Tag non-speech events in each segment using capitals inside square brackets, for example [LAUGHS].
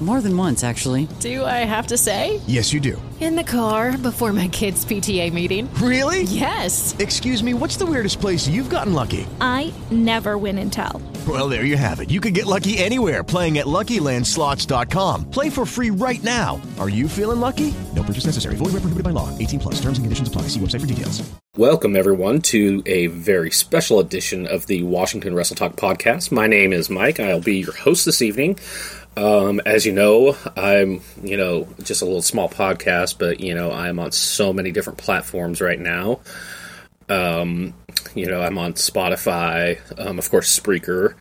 More than once, actually. Do I have to say? Yes, you do. In the car before my kids' PTA meeting. Really? Yes. Excuse me, what's the weirdest place you've gotten lucky? I never win and tell. Well, there you have it. You can get lucky anywhere playing at LuckyLandSlots.com. Play for free right now. Are you feeling lucky? No purchase necessary. Void where prohibited by law. 18 plus. Terms and conditions apply. See website for details. Welcome, everyone, to a very special edition of the Washington Wrestle Talk podcast. My name is Mike. I'll be your host this evening. Um, as you know, I'm, you know, just a little small podcast, but, you know, I'm on so many different platforms right now. Um, you know, I'm on Spotify, um, of course, Spreaker.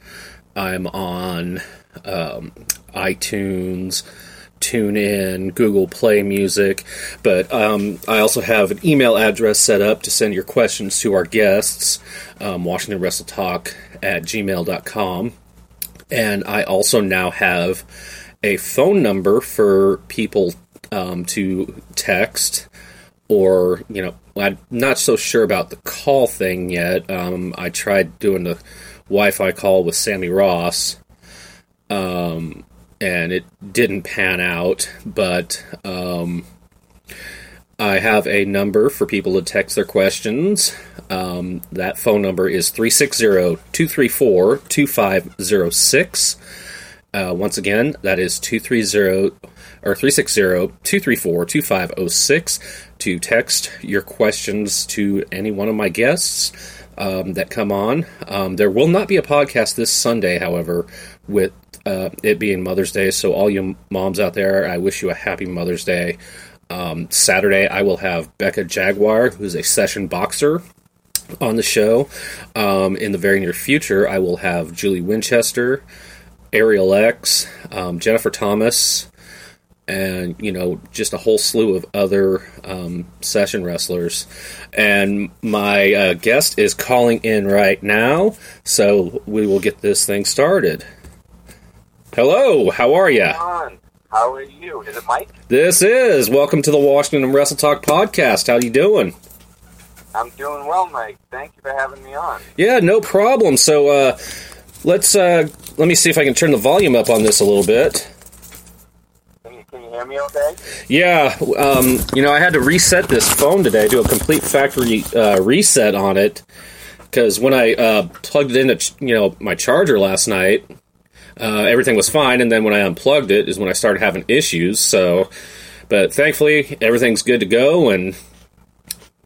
I'm on um, iTunes, TuneIn, Google Play Music. But um, I also have an email address set up to send your questions to our guests, um, Washington Wrestle Talk at gmail.com. And I also now have a phone number for people um, to text or, you know, I'm not so sure about the call thing yet. Um, I tried doing the Wi Fi call with Sammy Ross, um, and it didn't pan out, but um, I have a number for people to text their questions. Um, that phone number is 360 234 2506. Uh, once again, that is 230 or 360-234-2506 to text your questions to any one of my guests um, that come on. Um, there will not be a podcast this Sunday, however, with uh, it being Mother's Day. So all you moms out there, I wish you a happy Mother's Day. Um, Saturday, I will have Becca Jaguar, who's a session boxer, on the show. Um, in the very near future, I will have Julie Winchester, Ariel X, um, Jennifer Thomas, and you know just a whole slew of other um, session wrestlers. And my uh, guest is calling in right now so we will get this thing started. Hello how are you how are you? Is it mike? This is. Welcome to the washington wrestle talk podcast. How you doing? I'm doing well mike. Thank you for having me on. Yeah no problem. So uh, let's uh, let me see if i can turn the volume up on this a little bit. Can you hear me okay? Yeah, um, you know, I had to reset this phone today, do a complete factory uh, reset on it, because when I uh, plugged it into, you know, my charger last night, uh, everything was fine, and then when I unplugged it is when I started having issues. So, but thankfully, everything's good to go, and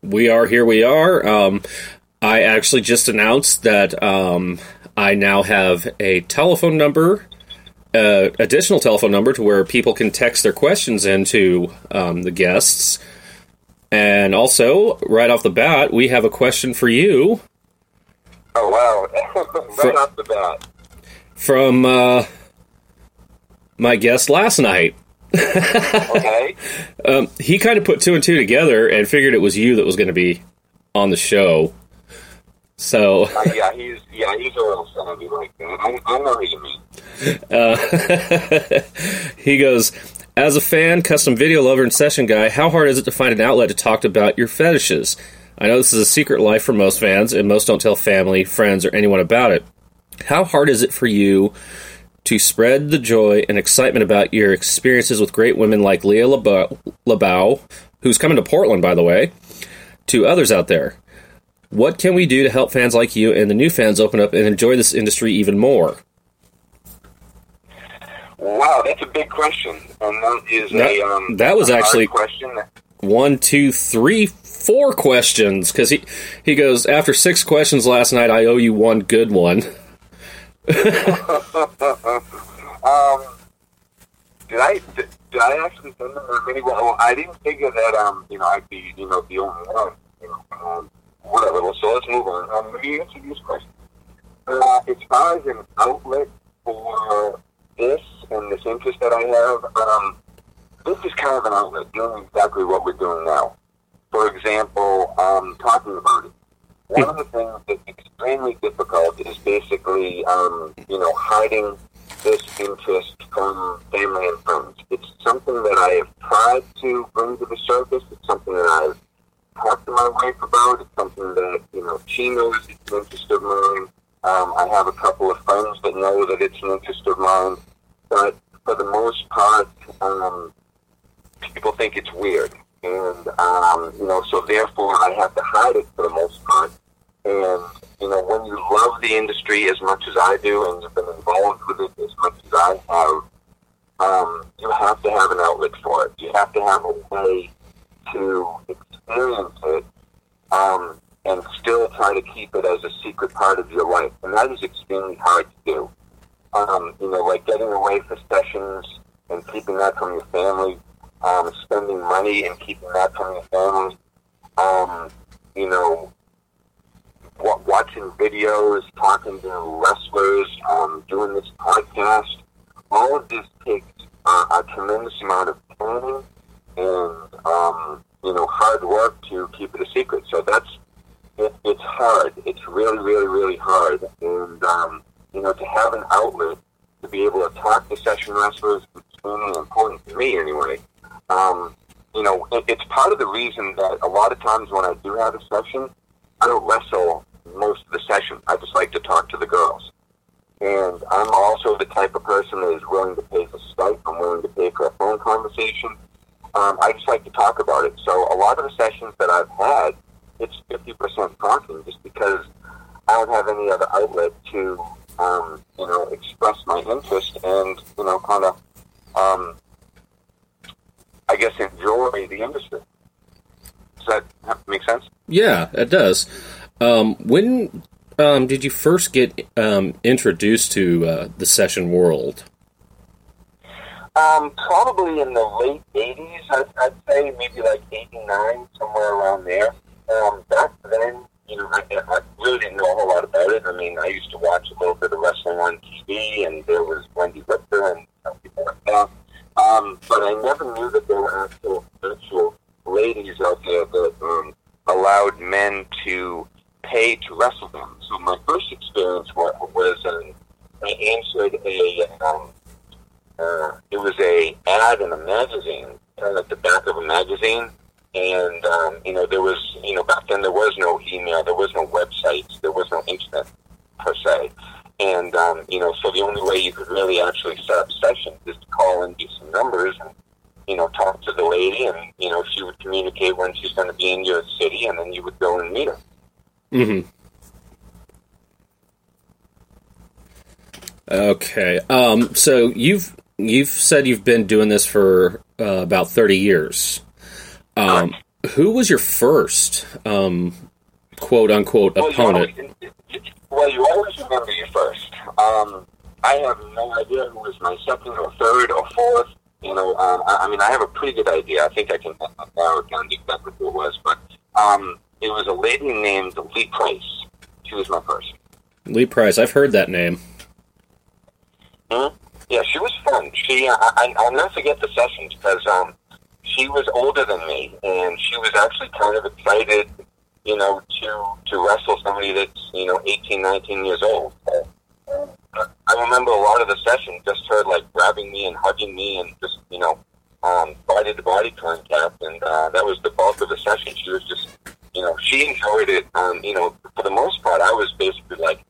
we are here. We are. Um, I actually just announced that um, I now have a telephone number uh, additional telephone number to where people can text their questions into um, the guests. And also, right off the bat, we have a question for you. Oh wow! [LAUGHS] right off the bat, from uh, my guest last night. okay. [LAUGHS] Um, he kind of put two and two together and figured it was you that was going to be on the show. So uh, yeah, he's yeah he's a little savvy like that. I, I know who you mean. Uh, [LAUGHS] he goes, as a fan, custom video lover, and session guy, how hard is it to find an outlet to talk about your fetishes? I know this is a secret life for most fans, and most don't tell family, friends, or anyone about it. How hard is it for you to spread the joy and excitement about your experiences with great women like Leah LeBeau, who's coming to Portland, by the way, to others out there? What can we do to help fans like you and the new fans open up and enjoy this industry even more? Wow, that's a big question, and that is that, a um, that was actually question. One, two, three, four questions because he he goes after six questions last night. I owe you one good one. [LAUGHS] [LAUGHS] um, did I did, did I actually send them many? Well, I didn't figure that um you know I'd be you know the only one. You know, um, whatever. Well, so let's move on. Um, let me answer these questions. Uh, as far as an outlet for this and this interest that I have, um, this is kind of an outlet doing exactly what we're doing now. For example, um, talking about it. One of the things that's extremely difficult is basically, um, you know, hiding this interest from family and friends. It's something that I have tried to bring to the surface. It's something that I've talk to my wife about. It's something that, you know, she knows it's an interest of mine. Um, I have a couple of friends that know that it's an interest of mine. But for the most part, um, people think it's weird. And, um, you know, so therefore I have to hide it for the most part. And, you know, when you love the industry as much as I do and you've been involved with it as much as I have, um, you have to have an outlet for it. You have to have a way to experience it um, and still try to keep it as a secret part of your life. And that is extremely hard to do. Um, you know, like getting away for sessions and keeping that from your family, um, spending money and keeping that from your family, um, you know, w- watching videos, talking to wrestlers, um, doing this podcast. All of this takes uh, a tremendous amount of planning and um, you know hard work to keep it a secret. So that's it, it's hard. It's really, really, really hard. And um, you know to have an outlet to be able to talk to session wrestlers is extremely important to me anyway. Um, you know, it, it's part of the reason that a lot of times when I do have a session, I don't wrestle most of the session. I just like to talk to the girls. And I'm also the type of person that is willing to pay for Skype. I'm willing to pay for a phone conversation. Um, I just like to talk about it. So a lot of the sessions that I've had, it's 50% talking just because I don't have any other outlet to, um, you know, express my interest and, you know, kind of, um, I guess, enjoy the industry. Does that make sense? Yeah, it does. Um, when um, did you first get um, introduced to uh, the session world? Um, probably in the late 80s, I'd, I'd say, maybe like 89, somewhere around there. Um, back then, you know, I, I really didn't know a whole lot about it. I mean, I used to watch a little bit of wrestling on TV, and there was Wendi Richter and some people like that. Um, but I never knew that there were actual, actual ladies out there that um, allowed men to pay to wrestle them. So my first experience was, was um, I answered a um, uh, it was a ad in a magazine, of at the back of a magazine, and um, you know there was you know back then there was no email, there was no websites, there was no internet per se, and um, you know so the only way you could really actually set up sessions is to call and get some numbers and you know talk to the lady, and you know she would communicate when she's going to be in your city, and then you would go and meet her. Mm-hmm. Okay. Um, so you've you've said you've been doing this for uh, about thirty years. Um, who was your first um, quote unquote Well, you opponent? always, well, you always remember your first. Um, I have no idea who was my second or third or fourth. You know, um, I, I mean, I have a pretty good idea. I think I can narrow it down to exactly who it was. But um, it was a lady named Lee Price. She was my first. Lee Price. I've heard that name. Hmm? Yeah, she was fun. She, I, I, I'll never forget the sessions because um, she was older than me, and she was actually kind of excited, you know, to to wrestle somebody that's you know 18, 19 years old. I remember a lot of the session just her like grabbing me and hugging me, and just you know, um, body to body contact, and uh, that was the bulk of the session. She was just, you know, she enjoyed it. Um, you know, for the most part, I was basically like,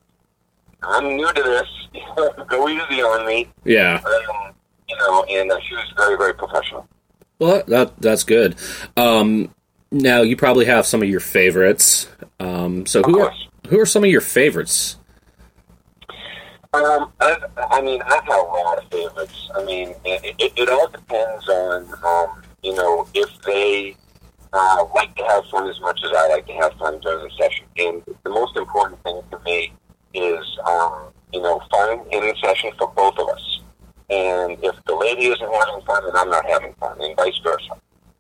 I'm new to this. [LAUGHS] Go easy on me. Yeah. Um, you know, and uh, she was very, very professional. Well, that that's good. Um, now you probably have some of your favorites. Um, so who are who are some of your favorites? Um, I've, I mean, I've had a lot of favorites. I mean, it, it, it all depends on, um, you know, if they uh, like to have fun as much as I like to have fun during the session. And the most important thing to me is, um, you know, fun in the session for both of us. And if the lady isn't having fun, then I'm not having fun, and vice versa.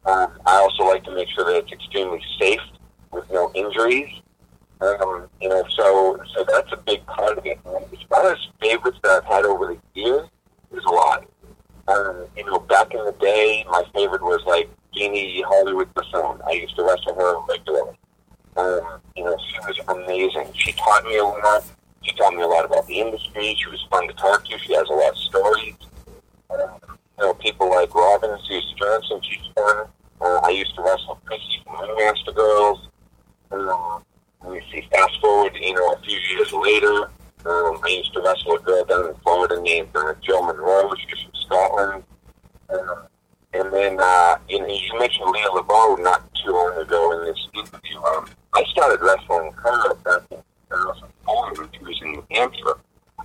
Um, I also like to make sure that it's extremely safe with no injuries. Um, you know, so so that's a big part of it. And as far as favorites that I've had over the years, there's a lot. Um, you know, back in the day, my favorite was like Jeannie Hollywood Bassoon. I used to wrestle her regularly. Um, you know, she was amazing. She taught me a lot. She taught me a lot about the industry. She was fun to talk to. She has a lot of stories. Um, you know, people like Robin Zeus Johnson, she's fun. Uh, I used to wrestle Chrissy from Master Girls. Um, let me see. Fast forward, you know, a few years later, um, I used to wrestle a girl down in Florida named uh, Jill Monroe. She's from Scotland. Um, and then, uh, you know, you mentioned Leah LeBeau not too long ago in this interview. Um, I started wrestling her back in 2004 when she was in New Hampshire.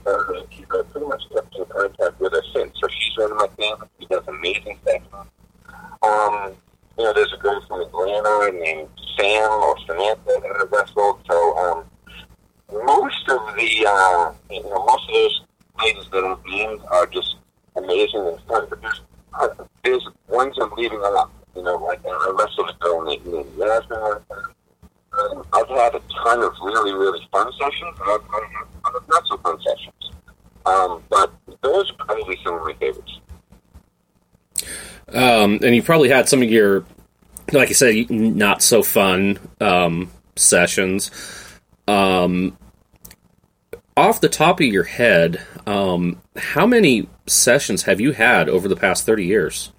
Uh, she's uh, pretty much kept in contact with her since. So she's one of my favorites. She does amazing things. Um, you know, there's a girl from Atlanta named Sam or Samantha that I wrestled. So um, most of the, uh, you know, most of those ladies that I've named are just amazing and fun. But there's, uh, there's ones I'm leaving out. You know, like I wrestled a girl named Yasmin. Um, I've had a ton of really, really fun sessions, and I've had other not so fun sessions. Um, but those are probably some of my favorites. Um, and you probably had some of your, like you said, not so fun um, sessions. Um, off the top of your head, um, how many sessions have you had over the past 30 years?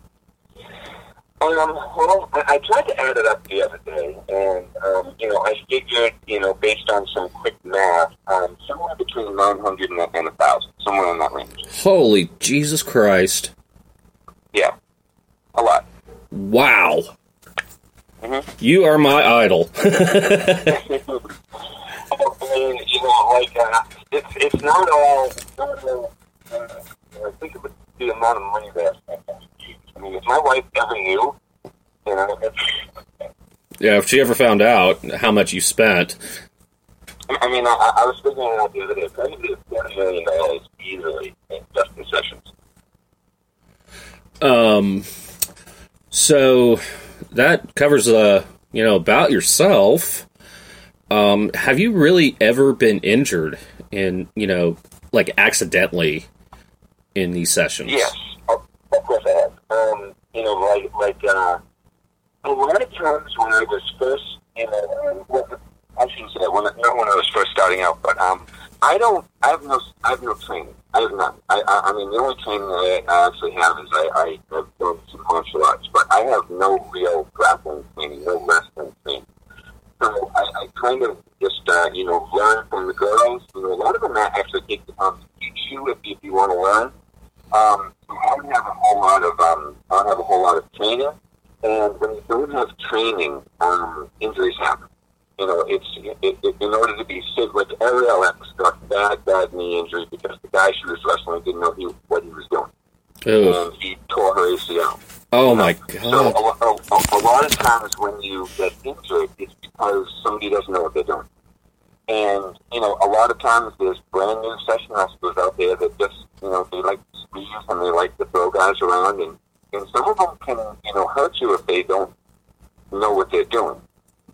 Um, well, I, I tried to add it up the other day, and um, you know, I figured, you know, based on some quick math, um, somewhere between nine hundred and and a thousand, somewhere in that range. Holy Jesus Christ. Yeah, a lot. Wow. Mhm. You are my idol. [LAUGHS] Mean, you know, like uh, it's it's not all. It's not all uh, I think of the amount of money that. I mean, if my wife ever knew, you know, yeah, if she ever found out how much you spent. I mean, I, I was figuring it out the other day. Probably ten million dollars easily in just in sessions. Um, so that covers, uh, you know, about yourself. Um, have you really ever been injured in, you know, like accidentally in these sessions? Yes, of course I have. Um, you know, like like uh, a lot of times when I was first, you know, well, I shouldn't say that. When, not when I was first starting out, but um, I don't. I have no. I have no training. I have none. I, I, I mean, the only training I, I actually have is I, I have done some martial arts, but I have no real grappling training, no wrestling training. So I, I kind of just, uh, you know, learn from the girls. You know, a lot of them actually take the time to teach you if, if you want to learn. Um, I don't have a whole lot of, um, I don't have a whole lot of training. And when you don't have training, um, injuries happen. You know, it's it, it, in order to be sick. Like Ariel X got bad, bad knee injury because the guy she was wrestling didn't know he, what he was doing, Ugh. and he tore her ACL. Oh my So god. a, a, a lot of times when you get injured, it's because somebody doesn't know what they're doing. And, you know, a lot of times there's brand new session wrestlers out there that just, you know, they like to squeeze and they like to throw guys around. And, and some of them can, you know, hurt you if they don't know what they're doing.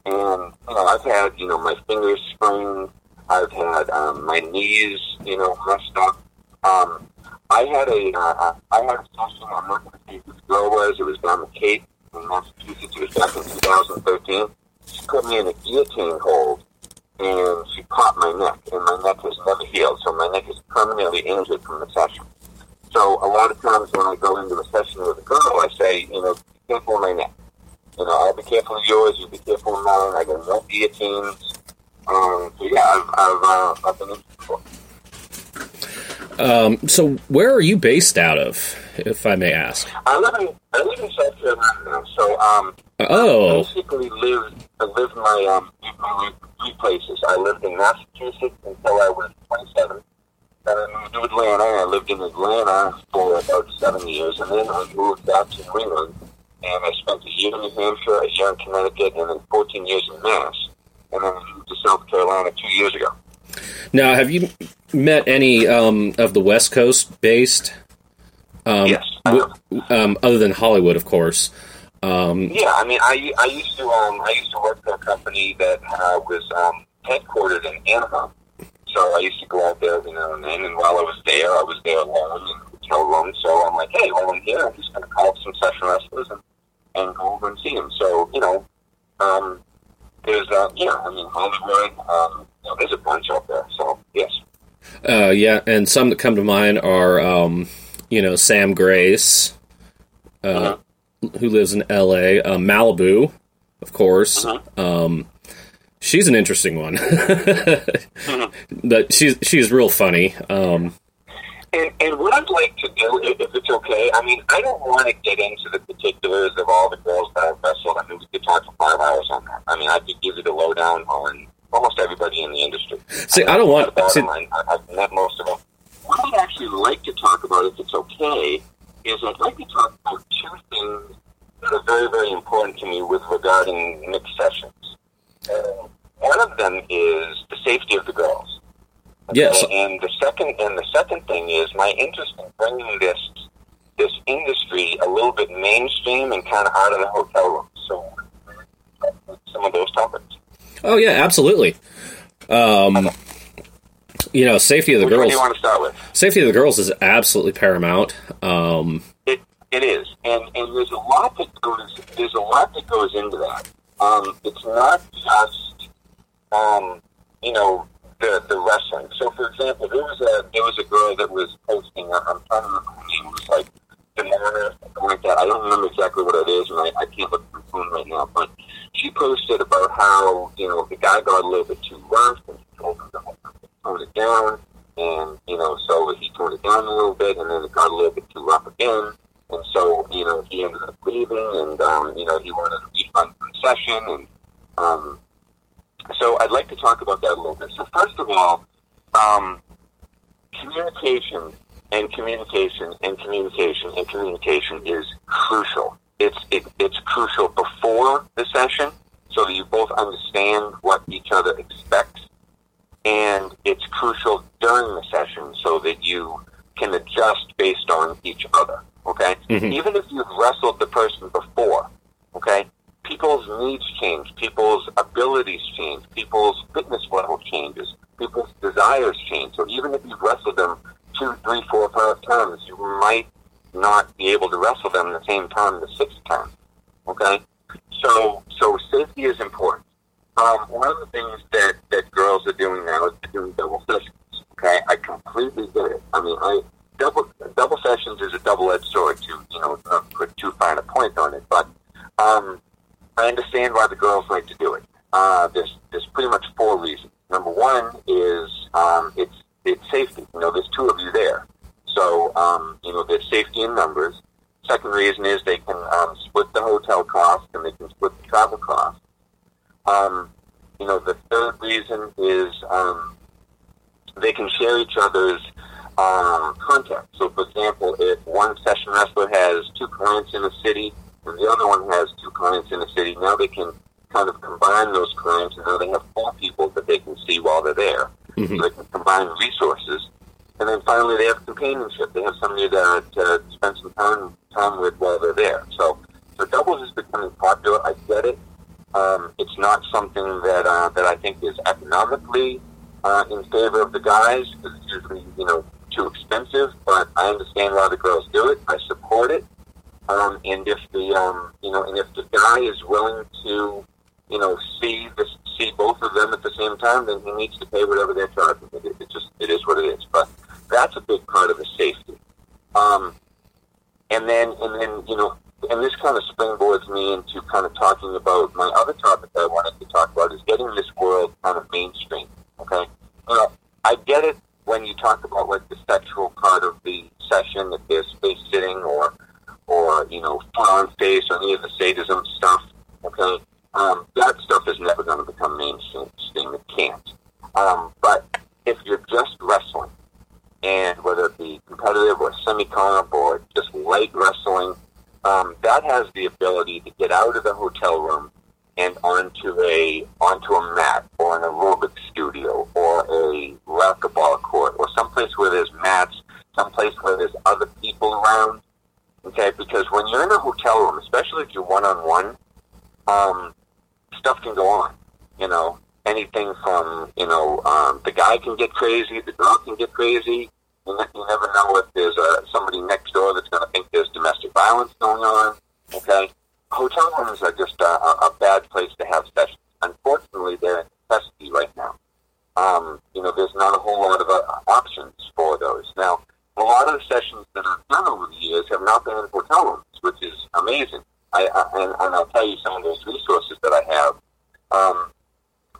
And, you know, I've had, you know, my fingers sprained. I've had um, my knees, you know, messed up. Um, I had a, uh, I had a session, I'm not going to say who the girl was, it was down the Cape in Massachusetts, it was back in 2013. She put me in a guillotine hold, and she popped my neck, and my neck has never healed, so my neck is permanently injured from the session. So a lot of times when I go into a session with a girl, I say, you know, be careful of my neck. You know, I'll be careful of yours, you be careful of mine, I got no guillotines. Um, so yeah, I've, I've, uh, I've been injured before. Um, so where are you based out of, if I may ask? I live in I live in South Carolina now, so um, Oh, basically lived I lived my um three, three places. I lived in Massachusetts until I was 27. Then I moved to Atlanta. I lived in Atlanta for about seven years, and then I moved back to New England, and I spent a year in New Hampshire, a year in Connecticut, and then 14 years in Mass. And then I moved to South Carolina two years ago. now have you met any um, of the West Coast based? Um, yes. Um, other than Hollywood, of course. Um, Yeah, I mean, I, I used to um, I used to work for a company that uh, was um, headquartered in Anaheim. So I used to go out there every now and and while I was there, I was there alone in a hotel room. So I'm like, hey, while I'm here, I'm just going to call up some session wrestlers and, and go over and see them. So you know, um, there's uh, yeah, I mean Hollywood, um, you know, there's a bunch out there. So yes, uh, yeah, and some that come to mind are, um, you know, Sam Grace, uh, who lives in L.A. Uh, Malibu, of course. Um, she's an interesting one, [LAUGHS] but she's she's real funny. Um, And, and what I'd like to do, if, if it's okay, I mean, I don't want to get into the particulars of all the girls that I've wrestled. I mean, we could talk for five hours on that. I mean, I could give you the lowdown on almost everybody in the industry. See, I don't want- see-. I, I've met most of them. What I'd actually like to talk about, if it's okay, is I'd like to talk about two things that are very, very important to me with regarding mixed sessions. Uh, one of them is the safety of the girls. yes, And the second and the second thing is my interest in bringing this this industry a little bit mainstream and kind of out of the hotel room. So some of those topics. oh yeah, absolutely. Um, you know, safety of the Which one girls. do you want to start with? Safety of the girls is absolutely paramount. Um, It it is, and and there's a lot that goes there's a lot that goes into that. Um, it's not just um, you know the the wrestling. So for example, there was a there was a girl that was posting. I'm trying to remember her name. It was like Demona, something like that. I don't remember exactly what it is, and I, I can't look at my phone right now. But she posted about how you know the guy got a little bit too rough, and she told him to tone it down. And you know, so he toned it down a little bit, and then it got a little bit too rough again. And so, you know, he ended up leaving, and um, you know, he wanted a refund session, and um, so I'd like to talk about that a little bit. So first of all, um, communication and communication and communication and communication is crucial. It's it, it's crucial before the session, so that you both understand what each other expects, and it's crucial during the session, so that you can adjust based on each other. Okay, mm-hmm. even if you've wrestled the person before, okay, people's needs change, people's abilities change, people's fitness level changes, people's desires change. So even if you've wrestled them two, three, four, five times, you might not be able to wrestle them the same time the sixth time. Okay, so so safety is important. Um, one of the things that that girls are doing now is doing double sessions. Okay, I completely get it. I mean, I double double sessions is a double edged sword. To you know, not put too fine a point on it, but um, I understand why the girls like to do it. Uh, there's there's pretty much four reasons. Number one is um, it's it's safety. You know, there's two of you there, so um, you know there's safety in numbers. Second reason is they can um, split the hotel cost and they can split the travel cost. Um, you know, the third reason is um, they can share each other's uh, contacts. So, for example, if one session wrestler has two clients in a city and the other one has two clients in a city, now they can kind of combine those clients and now they have four people that they can see while they're there. So they can combine resources. And then finally, they have companionship. They have somebody to, to spend some time time with while they're there. So, so doubles is becoming popular. I get it. Um, it's not something that uh, that I think is economically uh, in favor of the guys because it's usually you know too expensive. But I understand why the girls do it. I support it. Um, and if the um, you know, and if the guy is willing to you know see the, see both of them at the same time, then he needs to pay whatever they're charging. It, it just it is what it is. But that's a big part of the safety. Um, and then and then you know and this kind of springboards me into kind of talking about my other topic that I wanted to talk about is getting this world kind of mainstream. Okay, you know, I get it when you talk about like the sexual part of the session, if there's face sitting or or you know foot on face or any of the sadism stuff. Okay, um, that stuff is never going to become mainstream. It can't. Um, but if you're just wrestling, and whether it be competitive or semi-comp or just light wrestling, um, that has the ability to get out of the hotel room and onto a onto a mat or an aerobic studio or a racquetball court or someplace where there's mats, someplace where there's other people around. Okay, because when you're in a hotel room, especially if you're one on one, um, stuff can go on. You know, anything from you know um, the guy can get crazy, the girl can get crazy. You, you never know if there's uh, somebody next door that's going to think there's domestic violence going on. Okay, hotel rooms are just a, a, a bad place to have sessions. Unfortunately, they're in necessity right now. Um, you know, there's not a whole lot of uh, options for those. Now, a lot of the sessions that I've done over the years have not been in hotel rooms, which is amazing. I, I and, and I'll tell you some of those resources that I have. Um,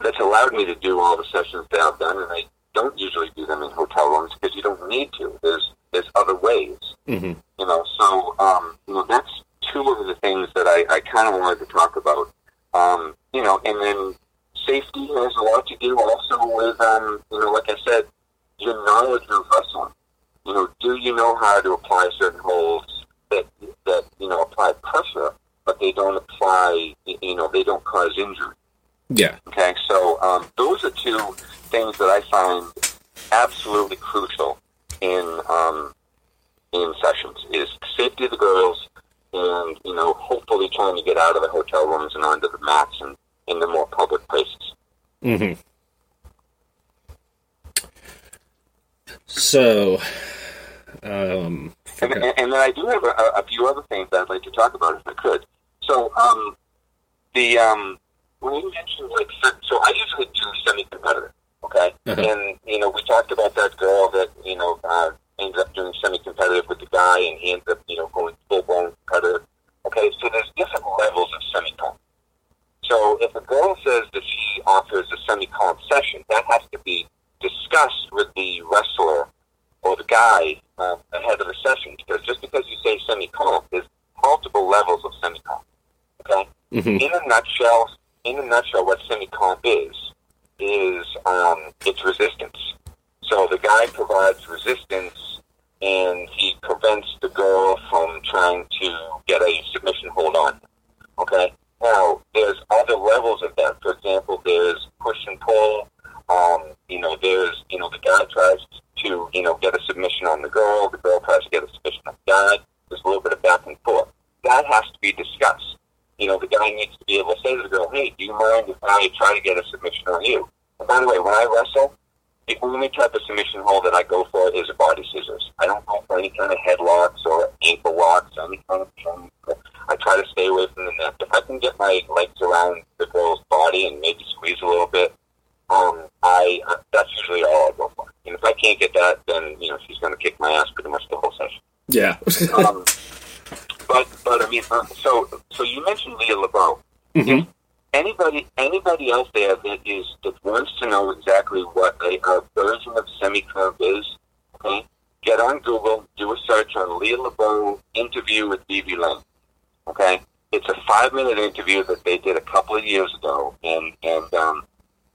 that's allowed me to do all the sessions that I've done, and I don't usually do them in hotel rooms because you don't need to. There's there's other ways. Mm-hmm. You know, so um, you know that's two of the things that I, I kind of wanted to talk about. Um, you know, and then safety has a lot to do also with um, you know, like I said, your knowledge of wrestling. You know, do you know how to apply certain holds that that you know apply pressure, but they don't apply, you know, they don't cause injury. Yeah. Okay, so um, those are two things that I find absolutely crucial in um, in sessions is safety of the girls and you know hopefully trying to get out of the hotel rooms and onto the mats and in the more public places. Mm-hmm. So, um, And, and, and then I do have a, a few other things that I'd like to talk about if I could. So um, the um, when you mentioned like so- so I usually do semi-competitive, okay? Uh-huh. And you know we talked about that girl that you know uh, ended up doing semi-competitive with the guy, and he ended up you know going full-blown competitive. Okay, so there's different levels of semi-comp. So if a girl says that she offers a semi-comp session, that has to be discussed with the wrestler or the guy uh, ahead of the session, because just because you say semi-comp, there's multiple levels of semi-comp. Okay mhm. in a nutshell, in a nutshell, what semi-comp is is um, it's resistance. So the guy provides resistance, and he prevents the girl from trying to get a submission hold on. Okay. Now there's other levels of that. For example, there's push and pull. Um, you know, there's you know the guy tries to you know get a submission on the girl. The girl tries to get a submission on the guy. There's a little bit of back and forth. That has to be discussed you know, the guy needs to be able to say to the girl, hey, do you mind if I try to get a submission on you? And by the way, when I wrestle, the only type of submission hold that I go for is a body scissors. I don't go for any kind of headlocks or ankle locks any kind of I try to stay away from the neck. If I can get my legs around the girl's body and maybe squeeze a little bit, um, I uh, that's usually all I go for. And if I can't get that, then you know she's going to kick my ass pretty much the whole session. Yeah. Um, [LAUGHS] but but I mean, uh, so so you mentioned Leah LeBeau. Mhm. Anybody anybody else there that is that wants to know exactly what a, a version of semi-comp is, okay? Get on Google, do a search on Leah LeBeau interview with BB Lane. Okay, it's a five-minute interview that they did a couple of years ago, and and um,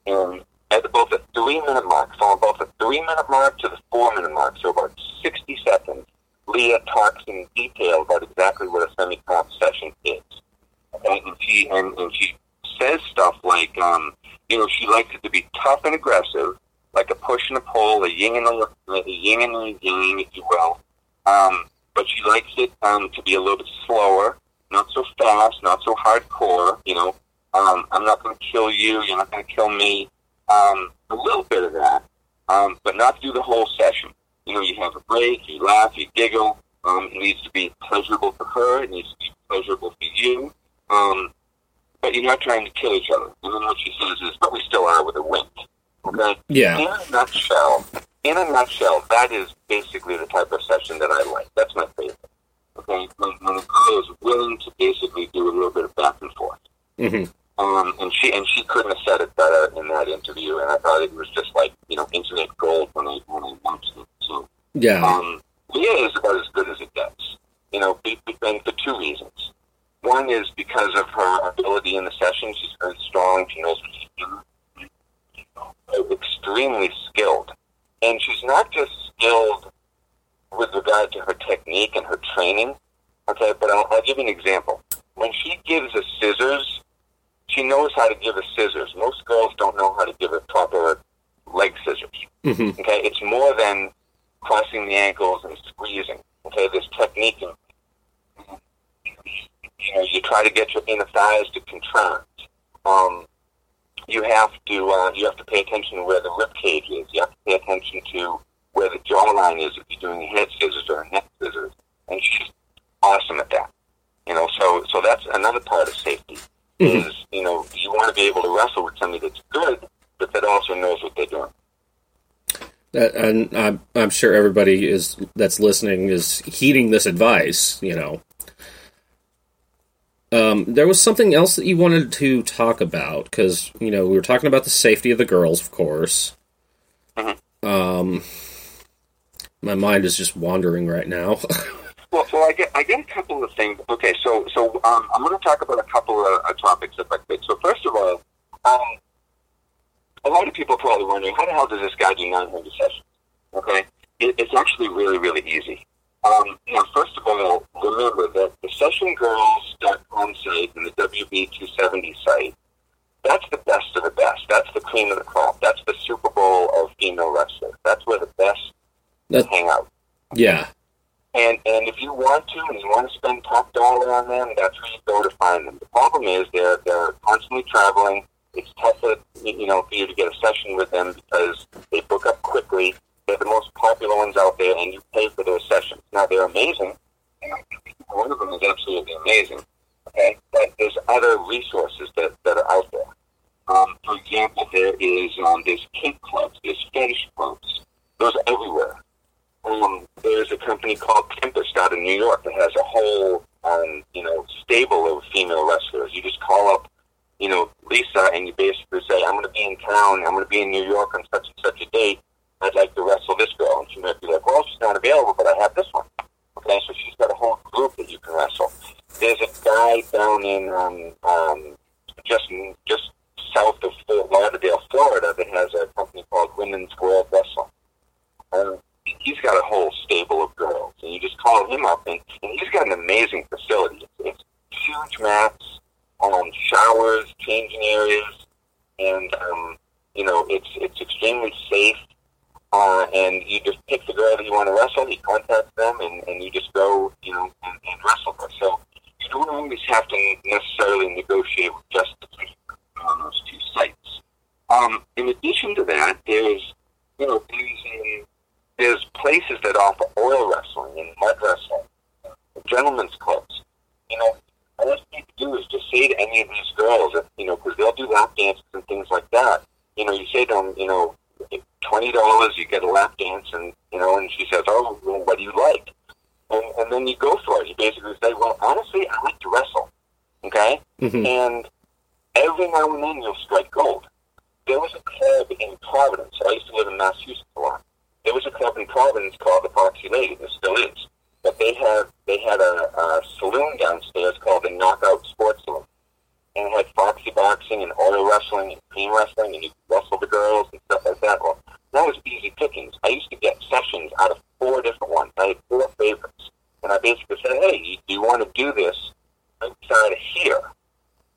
and at both the three-minute mark, from both the three-minute mark to the four-minute mark, so about sixty seconds. Leah talks in detail about exactly what a semi-comp session is. And she and, and she says stuff like, um, you know, she likes it to be tough and aggressive, like a push and a pull, a yin and a, a yin and a yang, if you will. Um, but she likes it um, to be a little bit slower, not so fast, not so hardcore. You know, um, I'm not going to kill you. You're not going to kill me. Um, a little bit of that, um, but not through the whole session. You know, you have a break, you laugh, you giggle. Um, it needs to be pleasurable for her. It needs to be pleasurable for you. Um, but you're not trying to kill each other. And then what she says is, but we still are with a wink. Okay? Yeah. In a nutshell, in a nutshell, that is basically the type of session that I like. That's my favorite. Okay? When, when a girl is willing to basically do a little bit of back and forth. Mm-hmm. Um, and she and she couldn't have said it better in that interview, and I thought it was just like you know internet gold when I when I watched it. So Yeah. um, Leah is about as good as it gets. You know, be- be- and for two reasons. One is because of her ability in the session. She's very strong. She knows what she's doing. Extremely skilled, and she's not just skilled with regard to her technique and her training. Okay, but I'll, I'll give you an example. When she gives a scissors, she knows how to give a scissors. Most girls don't know how to give a proper leg scissors. Mhm. Okay, it's more than crossing the ankles and squeezing. Okay, there's technique and you know you try to get your inner thighs to contract. Um, you have to uh, you have to pay attention to where the rib cage is. You have to pay attention to where the jawline is if you're doing a head scissors or a neck scissors. And she's awesome at that. You know, so so that's another part of safety. Mhm. Is you know you want to be able to wrestle with somebody that's good, but that also knows what they're doing. That, and I'm, I'm sure everybody is that's listening is heeding this advice. You know. um, there was something else that you wanted to talk about because you know we were talking about the safety of the girls, of course. Um, my mind is just wandering right now. [LAUGHS] Well, well, I get I get a couple of things. Okay, so so um, I'm going to talk about a couple of uh, topics if I could. So first of all, um, a lot of people are probably wondering how the hell does this guy do 900 sessions? Okay, it, it's actually really really easy. Um, now, first of all, remember that the sessiongirls.com site and the WB270 site, that's the best of the best. That's the cream of the crop. That's the Super Bowl of female wrestlers. That's where the best That- hang out. yeah, And and if you want to and you want to spend top dollar on them, that's where you go to find them. The problem is they're they're constantly traveling. It's tougher, you know, for you to get a session with them because they book up quickly. They're the most popular ones out there, and you pay for their sessions. Now they're amazing. One of them is absolutely amazing. Okay, but there's other resources that that are out there. Um, for example, there is um, there's kink clubs, there's fetish clubs. Those are everywhere um, there's a company called Tempest out in New York that has a whole, um, you know, stable of female wrestlers. You just call up, you know, Lisa, and you basically say, "I'm going to be in town. I'm going to be in New York on such and such a date. I'd like to wrestle this girl." And she might be like, "Well, she's not available, but I have this one." Okay, so she's got a whole group that you can wrestle. There's a guy down in um, um, just just south of Fort Lauderdale, Florida, that has a company called Women's World Wrestling. Um, he's got a whole stable of girls, and you just call him up, and, and he's got an amazing facility. It's, it's huge mats, um, showers, changing areas, and um, you know it's it's extremely safe. Uh, and you just pick the girl that you want to wrestle. You contact them, and, and you just go, you know, and, and wrestle her. So you don't always have to necessarily negotiate with just the two on those two sites. Um, in addition to that, there's you know there's there's places that offer oil wrestling and mud wrestling, gentlemen's clubs. You know, all you need to do is just say to any of these girls, that, you know, because they'll do lap dances and things like that. You know, you say to them, you know, twenty dollars, you get a lap dance, and you know, and she says, oh, well, what do you like? And, and then you go for it. You basically say, well, honestly, I like to wrestle. Mhm. [LAUGHS] and every now and then you'll strike gold. There was a club in Providence. I used to live in Massachusetts a lot there was a club in Providence called the Foxy Lady. There still is. But they had they had a, a saloon downstairs called the Knockout Sports Saloon, and it had foxy boxing and oil wrestling and cream wrestling, and you could wrestle the girls and stuff like that. Well, that was easy pickings. I used to get sessions out of four different ones. I had four favorites, and I basically said, "Hey, do you want to do this outside of here?"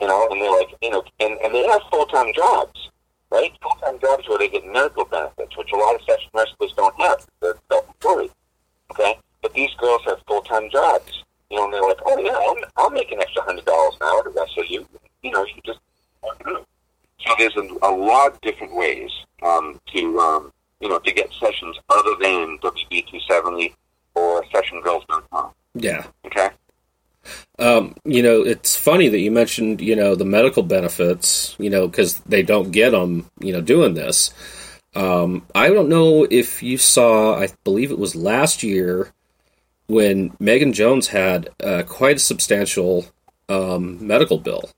You know, and they're like, you know, and, and they have full time jobs right? Full-time jobs where they get medical benefits, which a lot of session wrestlers don't have. They're self-employed, okay? But these girls have full-time jobs, you know, and they're like, oh, yeah, I'll, I'll make an extra $100 an hour to wrestle you. You know, you just... So there's a, a lot of different ways um, to, um, you know, to get sessions other than WB270 or SessionGirls.com, yeah. okay? Um, you know, it's funny that you mentioned, you know, the medical benefits, you know, because they don't get them, you know, doing this. Um, I don't know if you saw, I believe it was last year when Megan Jones had uh, quite a substantial um, medical bill.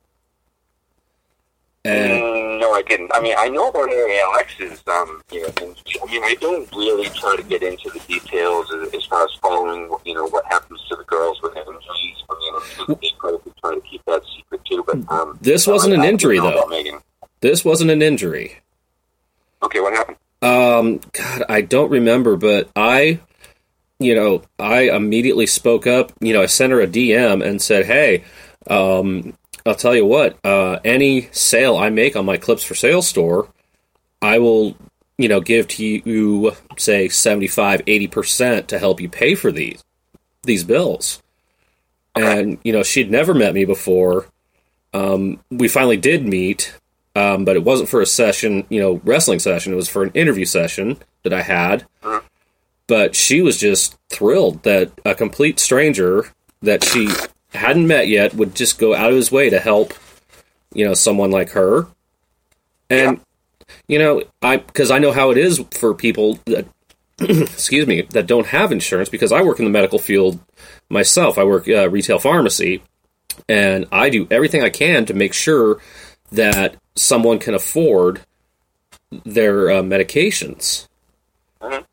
And Mm, no, I didn't. I mean, I know about ALX's, um, you know, things. I mean, I don't really try to get into the details as, as far as following, you know, what happens to the girls with injuries. I mean, I'm sure they probably try to keep that secret too. But um, This wasn't an injury, though. this wasn't an injury. Okay, what happened? Um, God, I don't remember, but I, you know, I immediately spoke up. You know, I sent her a DM and said, "Hey, um, I'll tell you what. Uh, any sale I make on my Clips for Sale store, I will, you know, give to you, say 75, 80 percent to help you pay for these these bills." And you know, she'd never met me before. Um, we finally did meet, um, but it wasn't for a session, you know, wrestling session. It was for an interview session that I had. But she was just thrilled that a complete stranger that she hadn't met yet would just go out of his way to help, you know, someone like her. And you know, I because I know how it is for people that [CLEARS THROAT] excuse me that don't have insurance because I work in the medical field myself. I work uh, retail pharmacy, and I do everything I can to make sure that someone can afford their uh, medications. Mhm.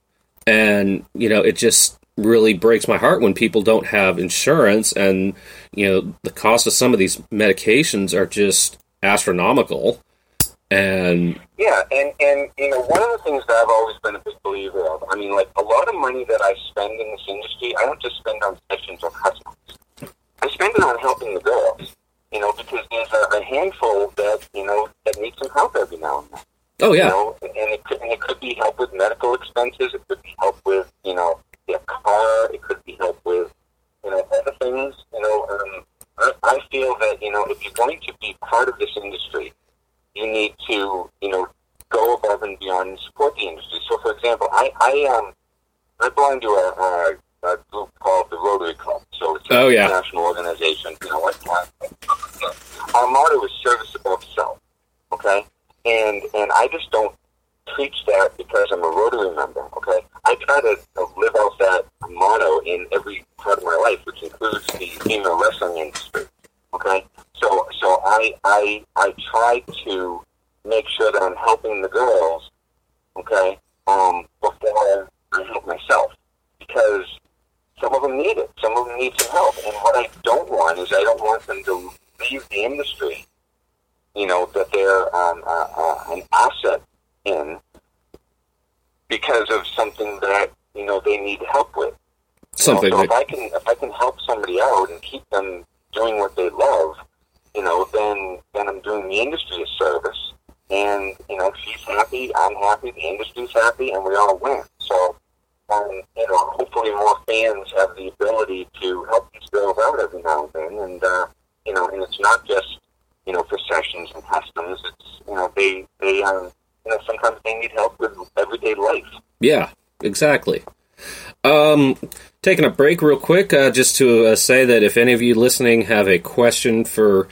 And you know, it just really breaks my heart when people don't have insurance, and you know, the cost of some of these medications are just astronomical. And Yeah, and and you know one of the things that I've always been a big believer of. I mean, like a lot of money that I spend in this industry, I don't just spend on sessions or customers. I spend it on helping the girls. You know, because there's a, a handful that you know that need some help every now and then. oh You yeah, know, and it could and it could be help with medical expenses. It could be help with you know their car. It could be help with you know other things. You know, um, I, I feel that you know if you're going to be part of this industry, you need to you know go above and beyond and support the industry. So, for example, I I um I belong to a, a, a group called the Rotary Club. So it's an Oh, yeah. international organization. You know, like our motto is service above self. Okay, and and I just don't preach that because I'm a Rotary member. Okay, I try to live out that motto in every part of my life, which includes the female wrestling industry. Okay, so so I I I try to make sure that I'm helping the girls. Okay, um, before I help myself, because some of them need it. Some of them need some help, and what I don't want is I don't want them to leave the industry. You know that they're um, uh, uh, an asset in because of something that you know they need help with. something You know, so if I can if I can help somebody out and keep them doing what they love, you know, then then I'm doing the industry a service. And you know, she's happy, I'm happy, the industry's happy, and we all win. So, um, you know, hopefully more fans have the ability to help these girls out every now and then. And uh, you know, and it's not just you know for sessions and customs. It's you know they they um you know sometimes they need help with everyday life. Yeah, exactly. Um, taking a break real quick, uh, just to uh, say that if any of you listening have a question for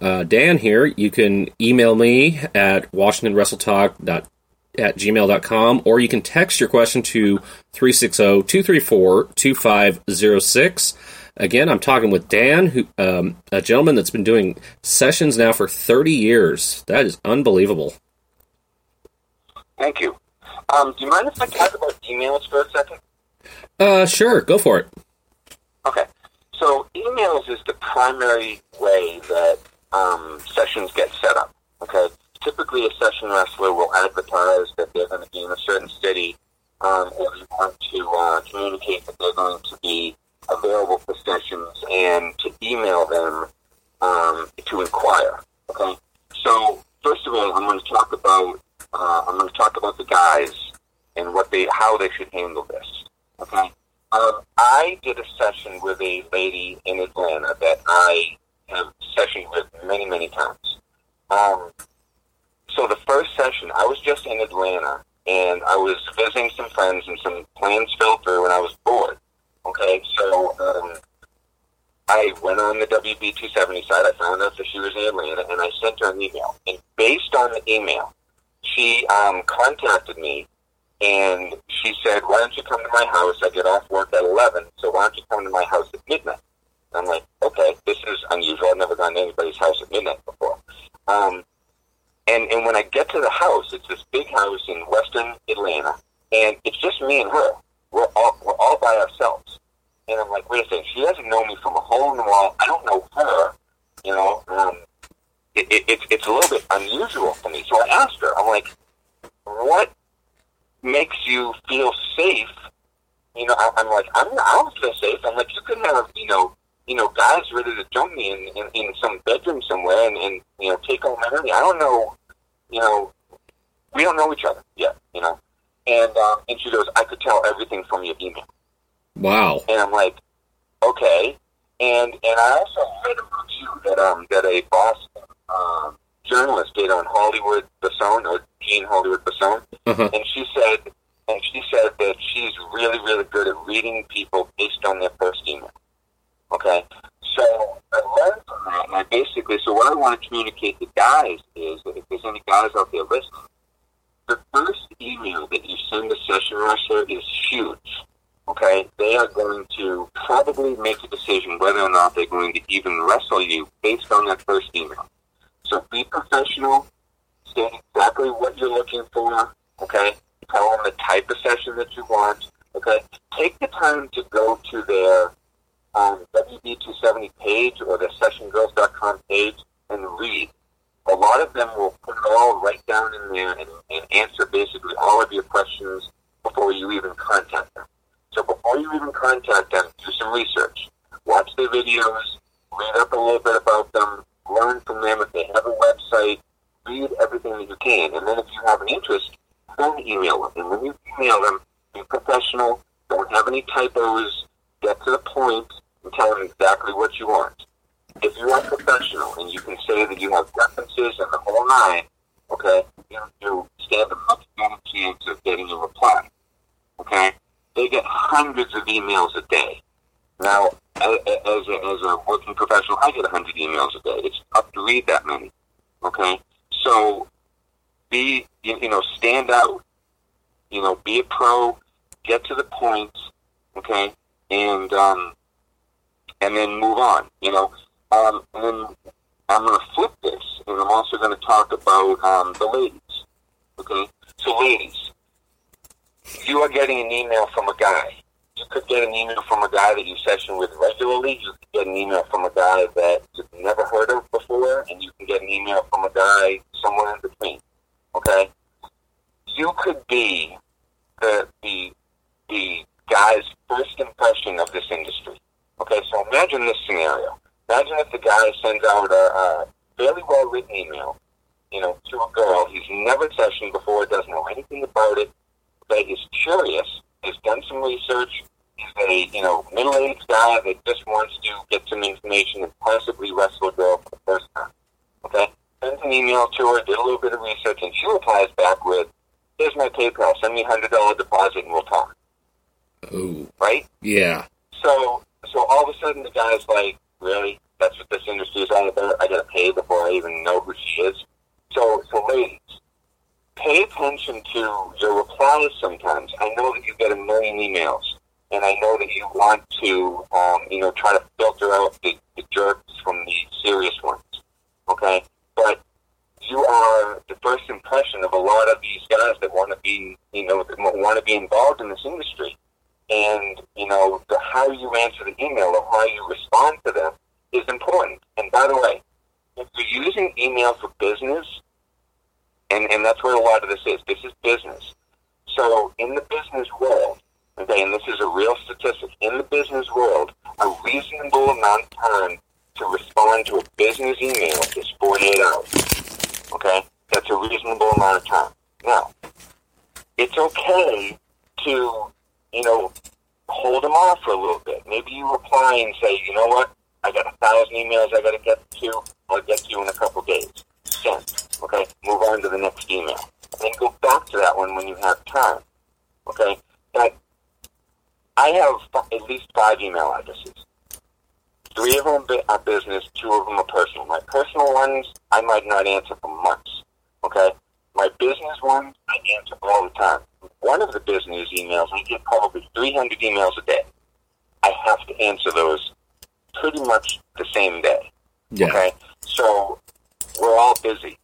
uh, Dan here, you can email me at washingtonwrestletalk at gmail.com or you can text your question to 360-234-2506. Again, I'm talking with Dan, who um, a gentleman that's been doing sessions now for 30 years. That is unbelievable. Thank you. Um, do you mind if I talk about emails for a second? Uh, sure, go for it. Okay. So emails is the primary way that um, sessions get set up. Okay. Typically, a session wrestler will advertise that they're going to be in a certain city, um, or they want to uh, communicate that they're going to be available for sessions, and to email them um, to inquire. Okay. So first of all, I'm going to talk about uh, I'm going to talk about the guys and what they how they should handle this. Okay. Um, I did a session with a lady in Atlanta that I have sessioned with many, many times. Um, so the first session, I was just in Atlanta, and I was visiting some friends, and some plans fell through, and I was bored. Okay, so um, I went on the WB 270 site. I found out that she was in Atlanta, and I sent her an email. And based on the email, she um, contacted me and she said, "Why don't you come to my house? I get off work at eleven, so why don't you come to my house at midnight?" And I'm like, "Okay, this is unusual. I've never gone to anybody's house at midnight before." Um, and and when I get to the house, it's this big house in Western Atlanta, and it's just me and her. We're all we're all by ourselves. And I'm like, wait a second, she doesn't know me from a hole in the wall. I don't know her. You know, um, it, it, it's it's a little bit unusual for me. So I asked her, I'm like, what makes you feel safe. You know, I, I'm like, I'm, I don't feel safe. I'm like, you could have, you know, you know, guys ready to jump me in, in, in some bedroom somewhere and, and, you know, take all my money. I don't know, you know, we don't know each other yet, you know. And, um, and she goes, I could tell everything from your email. Wow. And I'm like, okay. And, and I also read a review that, um, that a Boston, um, journalist did on Hollywood Basone or Jeanne Hollywood Basone Uh-huh. and she said and she said that she's really really good at reading people based on their first email okay so i learned from that and i basically so what i want to communicate to guys is that if there's any guys out there listening the first email that you send a session wrestler is huge okay, they are going to probably make a decision whether or not they're going to even wrestle you based on that first email. So be professional, state exactly what you're looking for, okay? Tell them the type of session that you want, okay? Take the time to go to their um, WB270 page or the sessiongirls.com page and read. A lot of them will put it all right down in there and, and answer basically all of your questions before you even contact them. So before you even contact them, do some research. Watch their videos, read up a little bit about them, learn from them if they have a website, read everything that you can. And then if you have an interest, then email them. And when you email them, be professional, don't have any typos, get to the point, and tell them exactly what you want. If you are professional and you can say that you have references and the whole nine, okay, you, you stand a much better chance of getting a reply. Okay? They get hundreds of emails a day. Now, as a, as a working professional, I get 100 emails a day. It's tough to read that many. Okay? So, be, you, know, stand out. You know, be a pro, get to the point, okay? And, um, and then move on, you know? Um, and then I'm going to flip this, and I'm also going to talk about um, the ladies. Okay? So, ladies, you are getting an email from a guy. You could get an email from a guy that you session with regularly. You could get an email from a guy that you've never heard of before, and you can get an email from a guy somewhere in between. Okay? You could be the the the guy's first impression of this industry. Okay, so imagine this scenario. Imagine if the guy sends out a, a fairly well written email, you know, to a girl he's never sessioned before, doesn't know anything about it, but is curious, has done some research, is a you know middle aged guy that just wants to get some information and possibly wrestle a girl for the first time. Okay, sends an email to her, did a little bit of research, and she replies back with, "Here's my PayPal. Send me a hundred dollar deposit, and we'll talk." Ooh, Right? yeah. So, so all of a sudden the guy's like, really? That's what this industry is all about? I gotta pay before I even know who she is? So, so ladies, pay attention to your replies sometimes. I know that you get a million emails, and I know that you want to, um, you know, try to filter out the, the jerks from the serious ones, okay? But you are the first impression of a lot of these guys that want to be, you know, want to be involved in this industry and you know the how you answer the email or how you respond to them is important. And by the way, if you're using email for business, and and that's where a lot of this is. This is business. So in the business world, okay, and this is a real statistic. In the business world, a reasonable amount of time to respond to a business email is 48 hours. Okay, that's a reasonable amount of time. Now, it's okay to you know, hold them off for a little bit. Maybe you reply and say, you know what, I got a thousand emails I got to get to. I'll get to you in a couple days. Send. Okay, move on to the next email. Then go back to that one when you have time. Okay, but I have f- at least five email addresses. Three of them are business, two of them are personal. My personal ones, I might not answer for months. Okay, my business ones, I answer all the time one of the business emails, I get probably 300 emails a day. I have to answer those pretty much the same day. Yeah. Okay? So we're all busy.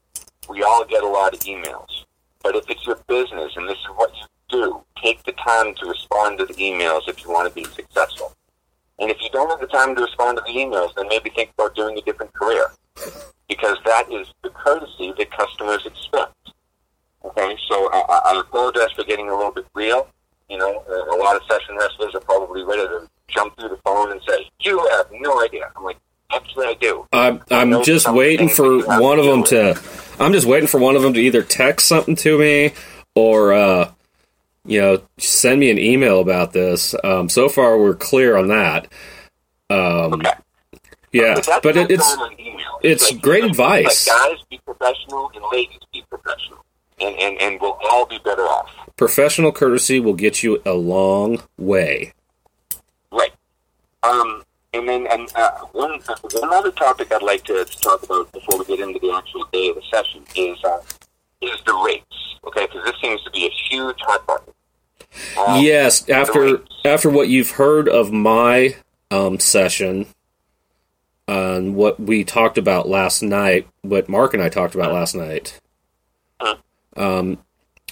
We all get a lot of emails. But if it's your business and this is what you do, take the time to respond to the emails if you want to be successful. And if you don't have the time to respond to the emails, then maybe think about doing a different career. Because that is the courtesy that customers expect. Okay, so I, I apologize for getting a little bit real. You know, a, a lot of session wrestlers are probably ready to jump through the phone and say, "You have no idea." I'm like, "Actually, I do." I'm I I'm just waiting for that you have one of them to. I'm just waiting for one of them to either text something to me or, uh, you know, send me an email about this. Um, so far, we're clear on that. Um, Okay. Yeah, But, but it, it's email. it's like- great advice. Like guys, be professional, and ladies, be professional, and and and we'll all be better off. professional courtesy will get you a long way. Right. Um, and then and uh, one one other topic I'd like to, to talk about before we get into the actual day of the session is uh, is the rates. Okay, because this seems to be a huge hot button. Um, yes, after after what you've heard of my um, session and what we talked about last night, what Mark and I talked about last night, um,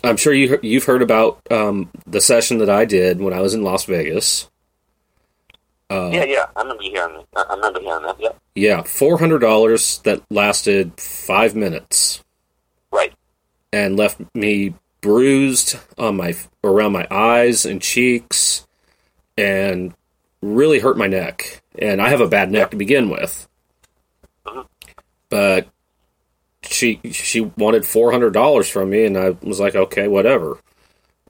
I'm sure you you've heard about um, the session that I did when I was in Las Vegas. Uh, yeah, yeah. I remember hearing. I I remember hearing that. Yeah. Yeah, four hundred dollars that lasted five minutes Right. and left me bruised on my around my eyes and cheeks, and really hurt my neck. And I have a bad neck to begin with, mm-hmm. but she she wanted four hundred dollars from me, and I was like, okay, whatever.